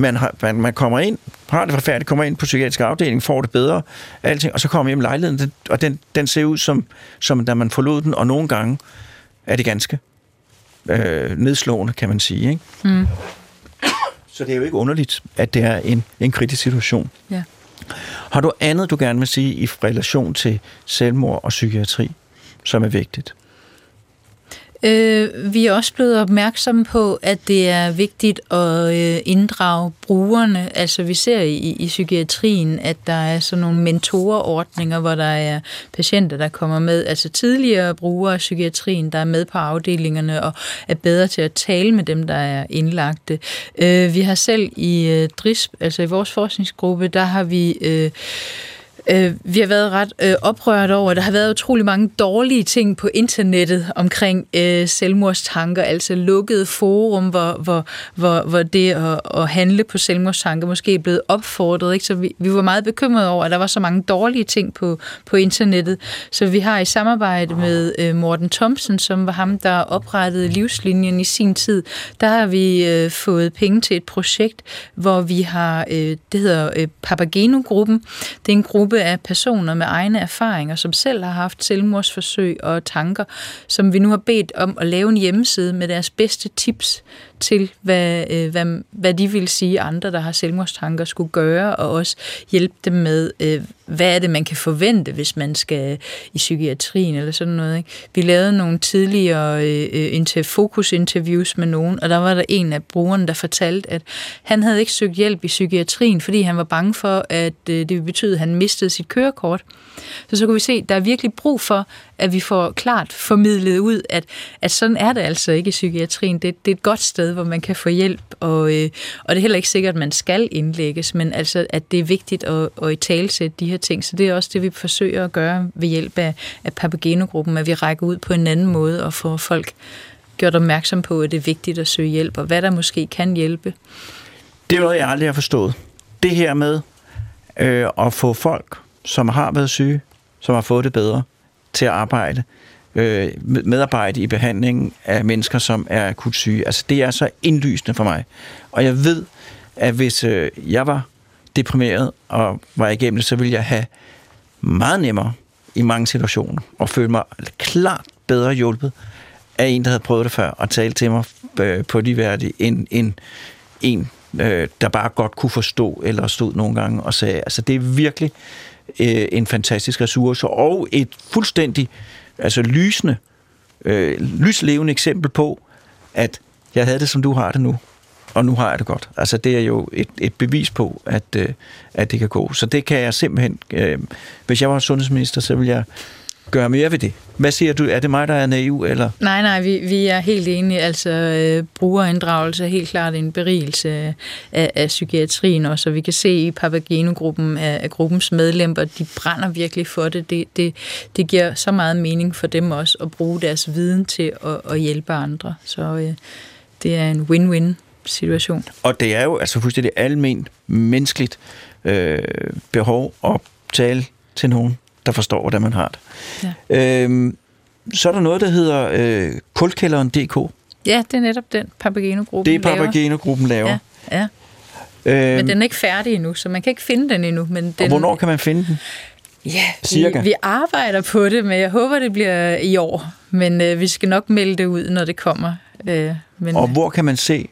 [SPEAKER 2] man, har, man, man kommer ind, har det forfærdeligt, kommer ind på psykiatrisk afdeling, får det bedre, alting, og så kommer hjem i lejligheden, og den, den ser ud som, som da man forlod den, og nogle gange er det ganske øh, nedslående, kan man sige. Ikke? Mm. Så det er jo ikke underligt, at det er en, en kritisk situation. Ja. Har du andet, du gerne vil sige i relation til selvmord og psykiatri, som er vigtigt?
[SPEAKER 3] Øh, vi er også blevet opmærksomme på, at det er vigtigt at øh, inddrage brugerne. Altså vi ser i, i psykiatrien, at der er sådan nogle mentorordninger, hvor der er patienter, der kommer med, altså tidligere brugere af psykiatrien, der er med på afdelingerne og er bedre til at tale med dem, der er indlagte. Øh, vi har selv i øh, DRISP, altså i vores forskningsgruppe, der har vi... Øh, Øh, vi har været ret øh, oprørt over, at der har været utrolig mange dårlige ting på internettet omkring øh, selvmordstanker, altså lukkede forum, hvor, hvor, hvor, hvor det at, at handle på selvmordstanker måske er blevet opfordret. Ikke? Så vi, vi var meget bekymrede over, at der var så mange dårlige ting på, på internettet. Så vi har i samarbejde med øh, Morten Thomsen, som var ham, der oprettede livslinjen i sin tid, der har vi øh, fået penge til et projekt, hvor vi har, øh, det hedder øh, Papageno-gruppen. Det er en gruppe gruppe af personer med egne erfaringer, som selv har haft selvmordsforsøg og tanker, som vi nu har bedt om at lave en hjemmeside med deres bedste tips til, hvad, øh, hvad, hvad de vil sige, andre, der har selvmordstanker, skulle gøre, og også hjælpe dem med, øh, hvad er det, man kan forvente, hvis man skal i psykiatrien eller sådan noget. Ikke? Vi lavede nogle tidligere øh, øh fokusinterviews med nogen, og der var der en af brugerne, der fortalte, at han havde ikke søgt hjælp i psykiatrien, fordi han var bange for, at øh, det ville betyde, at han mistede sit kørekort. Så så kunne vi se, at der er virkelig brug for, at vi får klart formidlet ud, at, at sådan er det altså ikke i psykiatrien. Det, det er et godt sted, hvor man kan få hjælp, og, øh, og det er heller ikke sikkert, at man skal indlægges, men altså, at det er vigtigt at, at i talsætte de her ting. Så det er også det, vi forsøger at gøre ved hjælp af, af Papageno-gruppen, at vi rækker ud på en anden måde og får folk gjort opmærksom på, at det er vigtigt at søge hjælp, og hvad der måske kan hjælpe.
[SPEAKER 2] Det er noget, jeg aldrig har forstået. Det her med øh, at få folk, som har været syge, som har fået det bedre, til at arbejde, øh, medarbejde i behandlingen af mennesker, som er akut syge. Altså, det er så indlysende for mig. Og jeg ved, at hvis øh, jeg var deprimeret og var igennem det, så ville jeg have meget nemmere i mange situationer og føle mig klart bedre hjulpet af en, der havde prøvet det før, og tale til mig øh, på ligeværdigt, end en, en øh, der bare godt kunne forstå, eller stod nogle gange og sagde, altså det er virkelig øh, en fantastisk ressource, og et fuldstændig altså lysende, øh, lyslevende eksempel på, at jeg havde det, som du har det nu, og nu har jeg det godt. Altså det er jo et, et bevis på, at, øh, at det kan gå. Så det kan jeg simpelthen, øh, hvis jeg var sundhedsminister, så ville jeg gøre mere ved det. Hvad siger du? Er det mig, der er naiv? Eller?
[SPEAKER 3] Nej, nej, vi, vi er helt enige. Altså, øh, brugerinddragelse er helt klart en berigelse af, af psykiatrien også, og vi kan se i Papageno-gruppen, at, at gruppens medlemmer, de brænder virkelig for det. det. Det det giver så meget mening for dem også at bruge deres viden til at, at hjælpe andre. Så øh, det er en win-win situation.
[SPEAKER 2] Og det er jo altså fuldstændig almen menneskeligt øh, behov at tale til nogen, der forstår, hvordan man har det. Ja. Øhm, så er der noget, der hedder øh, kulkælderen.dk.
[SPEAKER 3] Ja, det er netop den, Papageno-gruppen
[SPEAKER 2] Det er Papageno-gruppen laver.
[SPEAKER 3] Ja, ja. Øhm, men den er ikke færdig endnu, så man kan ikke finde den endnu. Men den,
[SPEAKER 2] og hvornår kan man finde den?
[SPEAKER 3] Ja, Cirka. Vi, vi arbejder på det, men jeg håber, det bliver i år. Men øh, vi skal nok melde det ud, når det kommer. Øh, men,
[SPEAKER 2] og hvor kan man se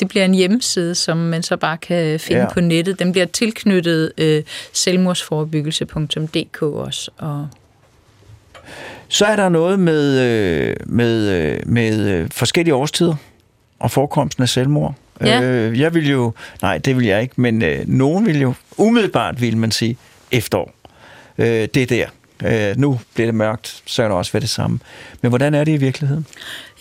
[SPEAKER 3] det bliver en hjemmeside, som man så bare kan finde ja. på nettet. Den bliver tilknyttet øh, selvmordsforebyggelse.dk også. Og
[SPEAKER 2] så er der noget med, øh, med, øh, med øh, forskellige årstider og forekomsten af selvmord. Ja. Øh, jeg vil jo, nej, det vil jeg ikke, men øh, nogen vil jo, umiddelbart vil man sige, efterår. Øh, det er der. Øh, nu bliver det mørkt, så er det også ved det samme. Men hvordan er det i virkeligheden?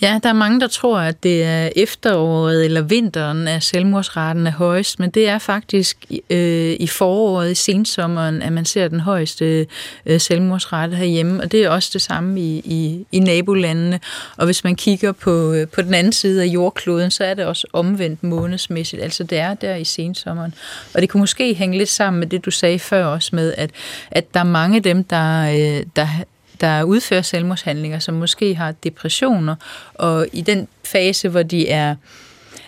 [SPEAKER 3] Ja, der er mange, der tror, at det er efteråret eller vinteren, at selvmordsraten er højst, men det er faktisk øh, i foråret, i sensommeren, at man ser den højeste øh, selvmordsrate herhjemme, og det er også det samme i, i, i nabolandene. Og hvis man kigger på, øh, på den anden side af jordkloden, så er det også omvendt månedsmæssigt, altså det er der i sensommeren. Og det kunne måske hænge lidt sammen med det, du sagde før også med, at, at der er mange af dem, der, øh, der der udfører selvmordshandlinger, som måske har depressioner, og i den fase, hvor de er,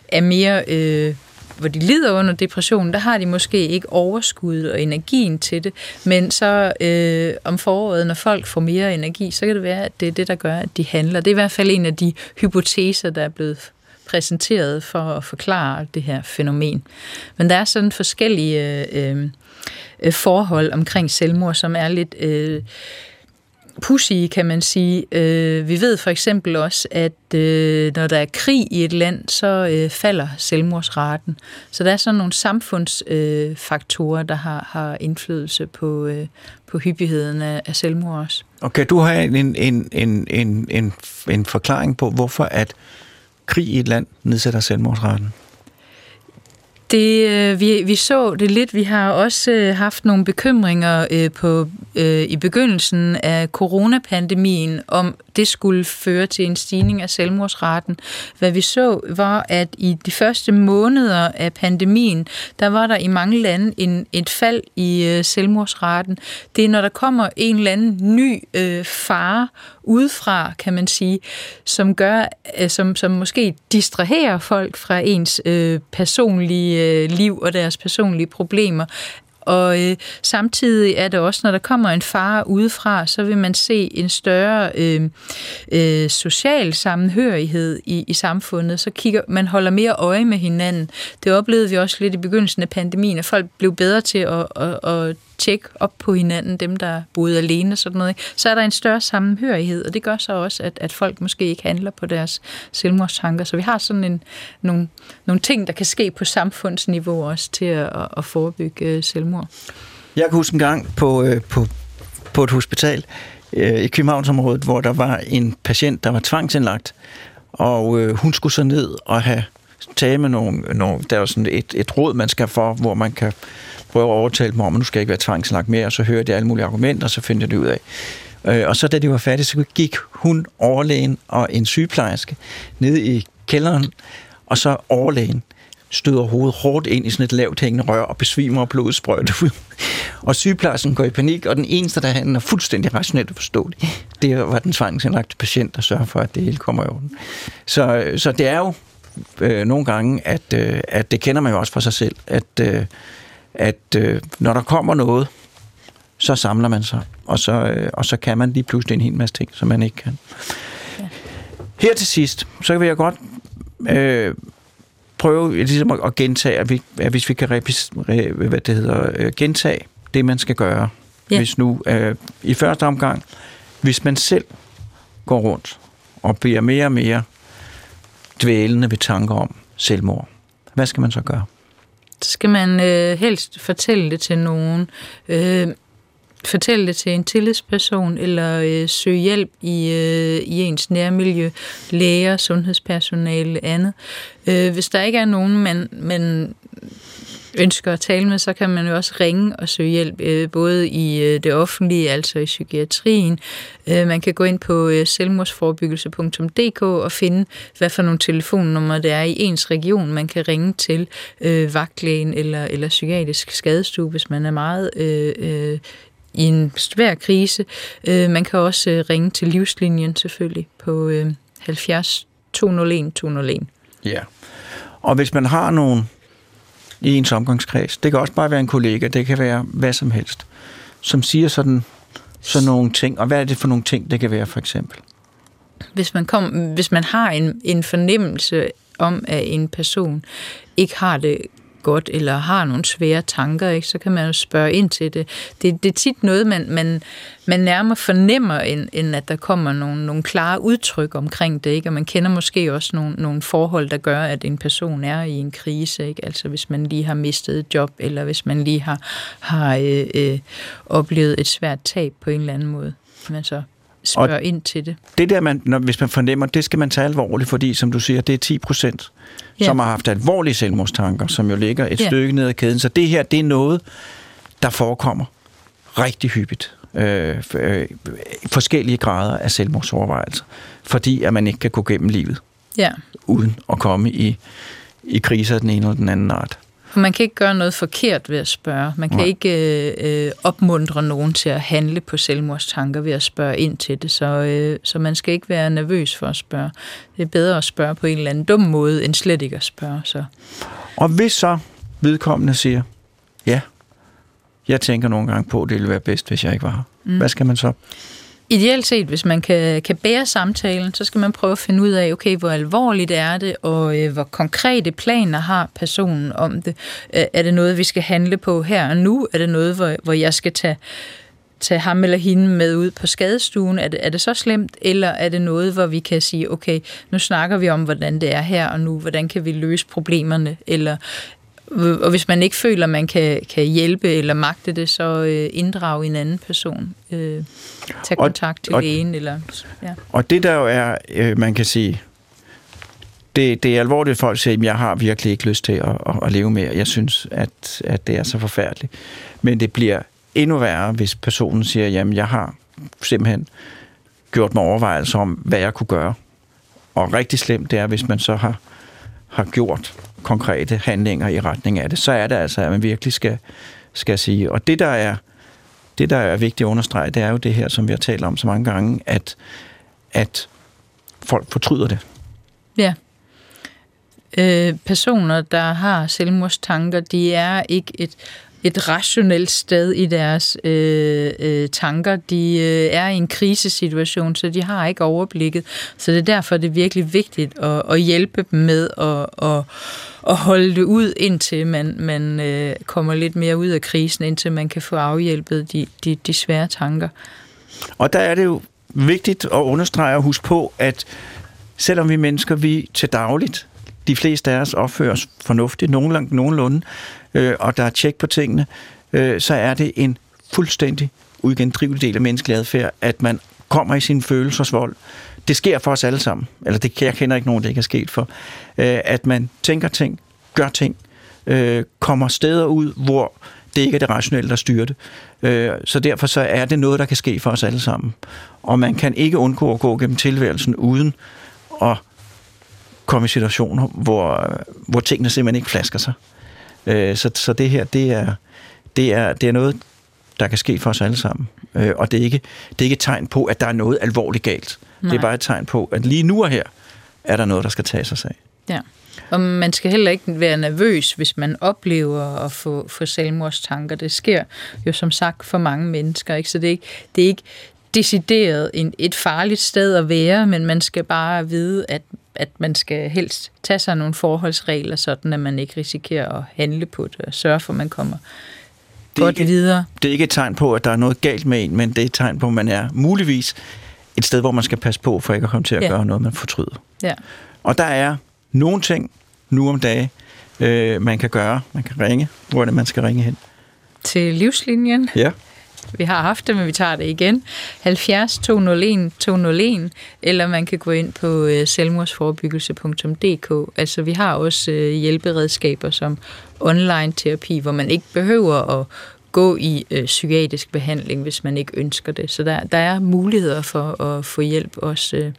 [SPEAKER 3] er mere... Øh, hvor de lider under depression, der har de måske ikke overskud og energien til det, men så øh, om foråret, når folk får mere energi, så kan det være, at det er det, der gør, at de handler. Det er i hvert fald en af de hypoteser, der er blevet præsenteret for at forklare det her fænomen. Men der er sådan forskellige øh, øh, forhold omkring selvmord, som er lidt... Øh, pussy, kan man sige. Øh, vi ved for eksempel også, at øh, når der er krig i et land, så øh, falder selvmordsraten. Så der er sådan nogle samfundsfaktorer, der har, har indflydelse på, øh, på hyppigheden af, af selvmord også.
[SPEAKER 2] Og kan du have en, en, en, en, en, en forklaring på, hvorfor at krig i et land nedsætter selvmordsraten?
[SPEAKER 3] Det, øh, vi, vi så det lidt. Vi har også øh, haft nogle bekymringer øh, på, øh, i begyndelsen af coronapandemien, om det skulle føre til en stigning af selvmordsraten. Hvad vi så var, at i de første måneder af pandemien, der var der i mange lande en, et fald i øh, selvmordsraten. Det er, når der kommer en eller anden ny øh, fare udefra, kan man sige, som gør, øh, som, som måske distraherer folk fra ens øh, personlige Øh, liv og deres personlige problemer. Og øh, samtidig er det også, når der kommer en far udefra, så vil man se en større øh, øh, social sammenhørighed i, i samfundet. Så kigger man holder mere øje med hinanden. Det oplevede vi også lidt i begyndelsen af pandemien, at folk blev bedre til at, at, at tjekke op på hinanden, dem der boede alene og sådan noget, så er der en større sammenhørighed, og det gør så også, at, at folk måske ikke handler på deres selvmordstanker. Så vi har sådan en, nogle, nogle ting, der kan ske på samfundsniveau også til at, at forebygge øh, selvmord.
[SPEAKER 2] Jeg kan huske en gang på, øh, på, på et hospital øh, i Københavnsområdet, hvor der var en patient, der var tvangsindlagt, og øh, hun skulle så ned og have tale med nogle, nogle der er sådan et, et råd, man skal for, hvor man kan prøve at overtale dem om, at nu skal jeg ikke være tvangslagt mere, og så hører de alle mulige argumenter, og så finder de ud af. Øh, og så da de var færdige, så gik hun, overlægen og en sygeplejerske ned i kælderen, og så overlægen støder hovedet hårdt ind i sådan et lavt hængende rør og besvimer og blodet sprøjter ud. Og sygeplejersken går i panik, og den eneste, der handler fuldstændig rationelt og forståeligt, det var den tvangsindlagte patient, der sørger for, at det hele kommer i orden. Så, så det er jo øh, nogle gange, at, øh, at det kender man jo også for sig selv, at, øh, at øh, når der kommer noget, så samler man sig, og så, øh, og så kan man lige pludselig en hel masse ting, som man ikke kan. Her til sidst, så vil jeg godt øh, prøve ligesom at, at gentage, at, vi, at hvis vi kan repis, re, hvad det hedder, øh, gentage det, man skal gøre.
[SPEAKER 3] Ja.
[SPEAKER 2] Hvis nu, øh, i første omgang, hvis man selv går rundt og bliver mere og mere dvælende ved tanker om selvmord, hvad skal man så gøre?
[SPEAKER 3] Skal man øh, helst fortælle det til nogen. Øh, fortælle det til en tillidsperson, eller øh, søge hjælp i, øh, i ens nærmiljø, læger, sundhedspersonale, andet. Øh, hvis der ikke er nogen, man, man ønsker at tale med, så kan man jo også ringe og søge hjælp, øh, både i øh, det offentlige, altså i psykiatrien. Øh, man kan gå ind på selvmordsforebyggelse.dk og finde, hvad for nogle telefonnumre det er i ens region, man kan ringe til vagtlægen eller, eller psykiatrisk skadestue, hvis man er meget øh, i en svær krise. Man kan også ringe til livslinjen selvfølgelig på 70 201 201.
[SPEAKER 2] Ja. Og hvis man har nogen i ens omgangskreds, det kan også bare være en kollega, det kan være hvad som helst, som siger sådan, sådan nogle ting. Og hvad er det for nogle ting, det kan være for eksempel?
[SPEAKER 3] Hvis man, kom, hvis man har en, en fornemmelse om, at en person ikke har det godt, eller har nogle svære tanker, ikke, så kan man jo spørge ind til det. Det, det er tit noget, man, man, man nærmere fornemmer, end, end at der kommer nogle, nogle klare udtryk omkring det. Ikke? Og man kender måske også nogle, nogle forhold, der gør, at en person er i en krise. Ikke? Altså hvis man lige har mistet et job, eller hvis man lige har, har øh, øh, oplevet et svært tab på en eller anden måde. Man så spørger og ind til det.
[SPEAKER 2] Det der, man, når, hvis man fornemmer, det skal man tage alvorligt, fordi som du siger, det er 10 procent, ja. som har haft alvorlige selvmordstanker, som jo ligger et ja. stykke ned ad kæden. Så det her, det er noget, der forekommer rigtig hyppigt. Øh, øh, forskellige grader af selvmordsovervejelser, fordi at man ikke kan gå gennem livet,
[SPEAKER 3] ja.
[SPEAKER 2] uden at komme i, i kriser af den ene eller den anden art.
[SPEAKER 3] For man kan ikke gøre noget forkert ved at spørge. Man kan Nej. ikke øh, opmuntre nogen til at handle på selvmordstanker ved at spørge ind til det. Så, øh, så man skal ikke være nervøs for at spørge. Det er bedre at spørge på en eller anden dum måde, end slet ikke at spørge. Så.
[SPEAKER 2] Og hvis så vedkommende siger, ja, jeg tænker nogle gange på, at det ville være bedst, hvis jeg ikke var her. Mm. Hvad skal man så?
[SPEAKER 3] Ideelt set, hvis man kan, kan bære samtalen, så skal man prøve at finde ud af, okay, hvor alvorligt er det, og øh, hvor konkrete planer har personen om det. Øh, er det noget, vi skal handle på her og nu? Er det noget, hvor, hvor jeg skal tage, tage ham eller hende med ud på skadestuen? Er det, er det så slemt? Eller er det noget, hvor vi kan sige, okay, nu snakker vi om, hvordan det er her og nu, hvordan kan vi løse problemerne? Eller og hvis man ikke føler, at man kan, kan hjælpe eller magte det, så øh, inddrage en anden person. Øh, tag kontakt til og, lægen. Eller, ja.
[SPEAKER 2] Og det der jo er, øh, man kan sige, det, det er alvorligt, at folk siger, at jeg har virkelig ikke lyst til at, at, at leve mere. Jeg synes, at, at det er så forfærdeligt. Men det bliver endnu værre, hvis personen siger, jamen jeg har simpelthen gjort mig overvejelser om, hvad jeg kunne gøre. Og rigtig slemt det er, hvis man så har, har gjort konkrete handlinger i retning af det, så er det altså, at man virkelig skal, skal sige. Og det, der er, det, der er vigtigt at understrege, det er jo det her, som vi har talt om så mange gange, at, at folk fortryder det.
[SPEAKER 3] Ja. Øh, personer, der har selvmordstanker, de er ikke et et rationelt sted i deres øh, øh, tanker. De øh, er i en krisesituation, så de har ikke overblikket. Så det er derfor, det er virkelig vigtigt at, at hjælpe dem med at, at, at holde det ud, indtil man, man øh, kommer lidt mere ud af krisen, indtil man kan få afhjælpet de, de, de svære tanker.
[SPEAKER 2] Og der er det jo vigtigt at understrege og huske på, at selvom vi mennesker, vi til dagligt, de fleste af os opfører os fornuftigt, nogenlunde, nogenlunde øh, og der er tjek på tingene, øh, så er det en fuldstændig uigendrivelig del af menneskelig adfærd, at man kommer i sin følelsesvold. Det sker for os alle sammen, eller det, jeg kender ikke nogen, det ikke er sket for, øh, at man tænker ting, gør ting, øh, kommer steder ud, hvor det ikke er det rationelle, der styrer det. Øh, så derfor så er det noget, der kan ske for os alle sammen. Og man kan ikke undgå at gå gennem tilværelsen uden at komme i situationer, hvor, hvor tingene simpelthen ikke flasker sig. Øh, så, så det her, det er, det, er, det er noget, der kan ske for os alle sammen. Øh, og det er, ikke, det er ikke et tegn på, at der er noget alvorligt galt. Nej. Det er bare et tegn på, at lige nu og her, er der noget, der skal tages sig af.
[SPEAKER 3] Ja. Og man skal heller ikke være nervøs, hvis man oplever at få, få selvmordstanker. Det sker jo som sagt for mange mennesker, ikke? så det er ikke, det er ikke decideret en, et farligt sted at være, men man skal bare vide, at, at man skal helst tage sig nogle forholdsregler, sådan at man ikke risikerer at handle på det, og sørge for, at man kommer
[SPEAKER 2] Det er
[SPEAKER 3] godt
[SPEAKER 2] ikke-
[SPEAKER 3] videre.
[SPEAKER 2] Det er ikke et tegn på, at der er noget galt med en, men det er et tegn på, at man er muligvis et sted, hvor man skal passe på, for ikke at komme til at
[SPEAKER 3] Ja.
[SPEAKER 2] gøre noget, man fortryder.
[SPEAKER 3] Ja.
[SPEAKER 2] Og der er nogle ting nu om dage, øh, man kan gøre. Man kan ringe. Hvor er det, man skal ringe hen?
[SPEAKER 3] Til livslinjen.
[SPEAKER 2] Ja.
[SPEAKER 3] Vi har haft det, men vi tager det igen. 70 201 201, eller man kan gå ind på øh, selvmordsforebyggelse.dk. Altså, vi har også øh, hjælperedskaber som online terapi, hvor man ikke behøver at gå i øh, psykiatrisk behandling, hvis man ikke ønsker det. Så der, der er muligheder for at få hjælp også øh,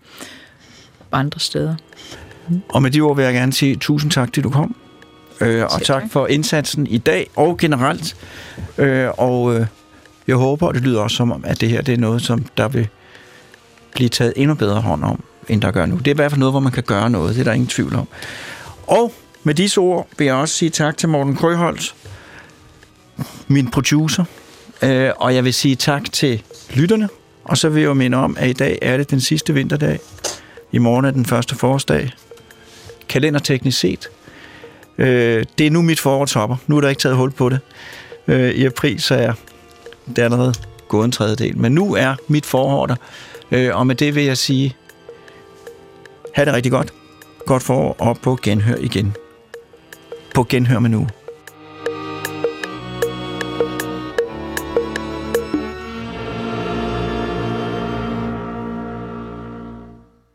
[SPEAKER 3] andre steder.
[SPEAKER 2] Og med de ord vil jeg gerne sige tusind tak, til du kom. Øh, og
[SPEAKER 3] tak.
[SPEAKER 2] for indsatsen i dag og generelt. Øh, og øh, jeg håber, og det lyder også som om, at det her det er noget, som der vil blive taget endnu bedre hånd om, end der gør nu. Det er i hvert fald noget, hvor man kan gøre noget. Det er der ingen tvivl om. Og med disse ord vil jeg også sige tak til Morten Krøholt, min producer. Øh, og jeg vil sige tak til lytterne. Og så vil jeg jo minde om, at i dag er det den sidste vinterdag. I morgen er den første forårsdag. Kalenderteknisk set. Øh, det er nu mit forår topper. Nu er der ikke taget hul på det. Øh, I april så er det er allerede gået en tredjedel. Men nu er mit forår der. Øh, og med det vil jeg sige, ha' det rigtig godt. Godt forår og på genhør igen. På genhør med nu.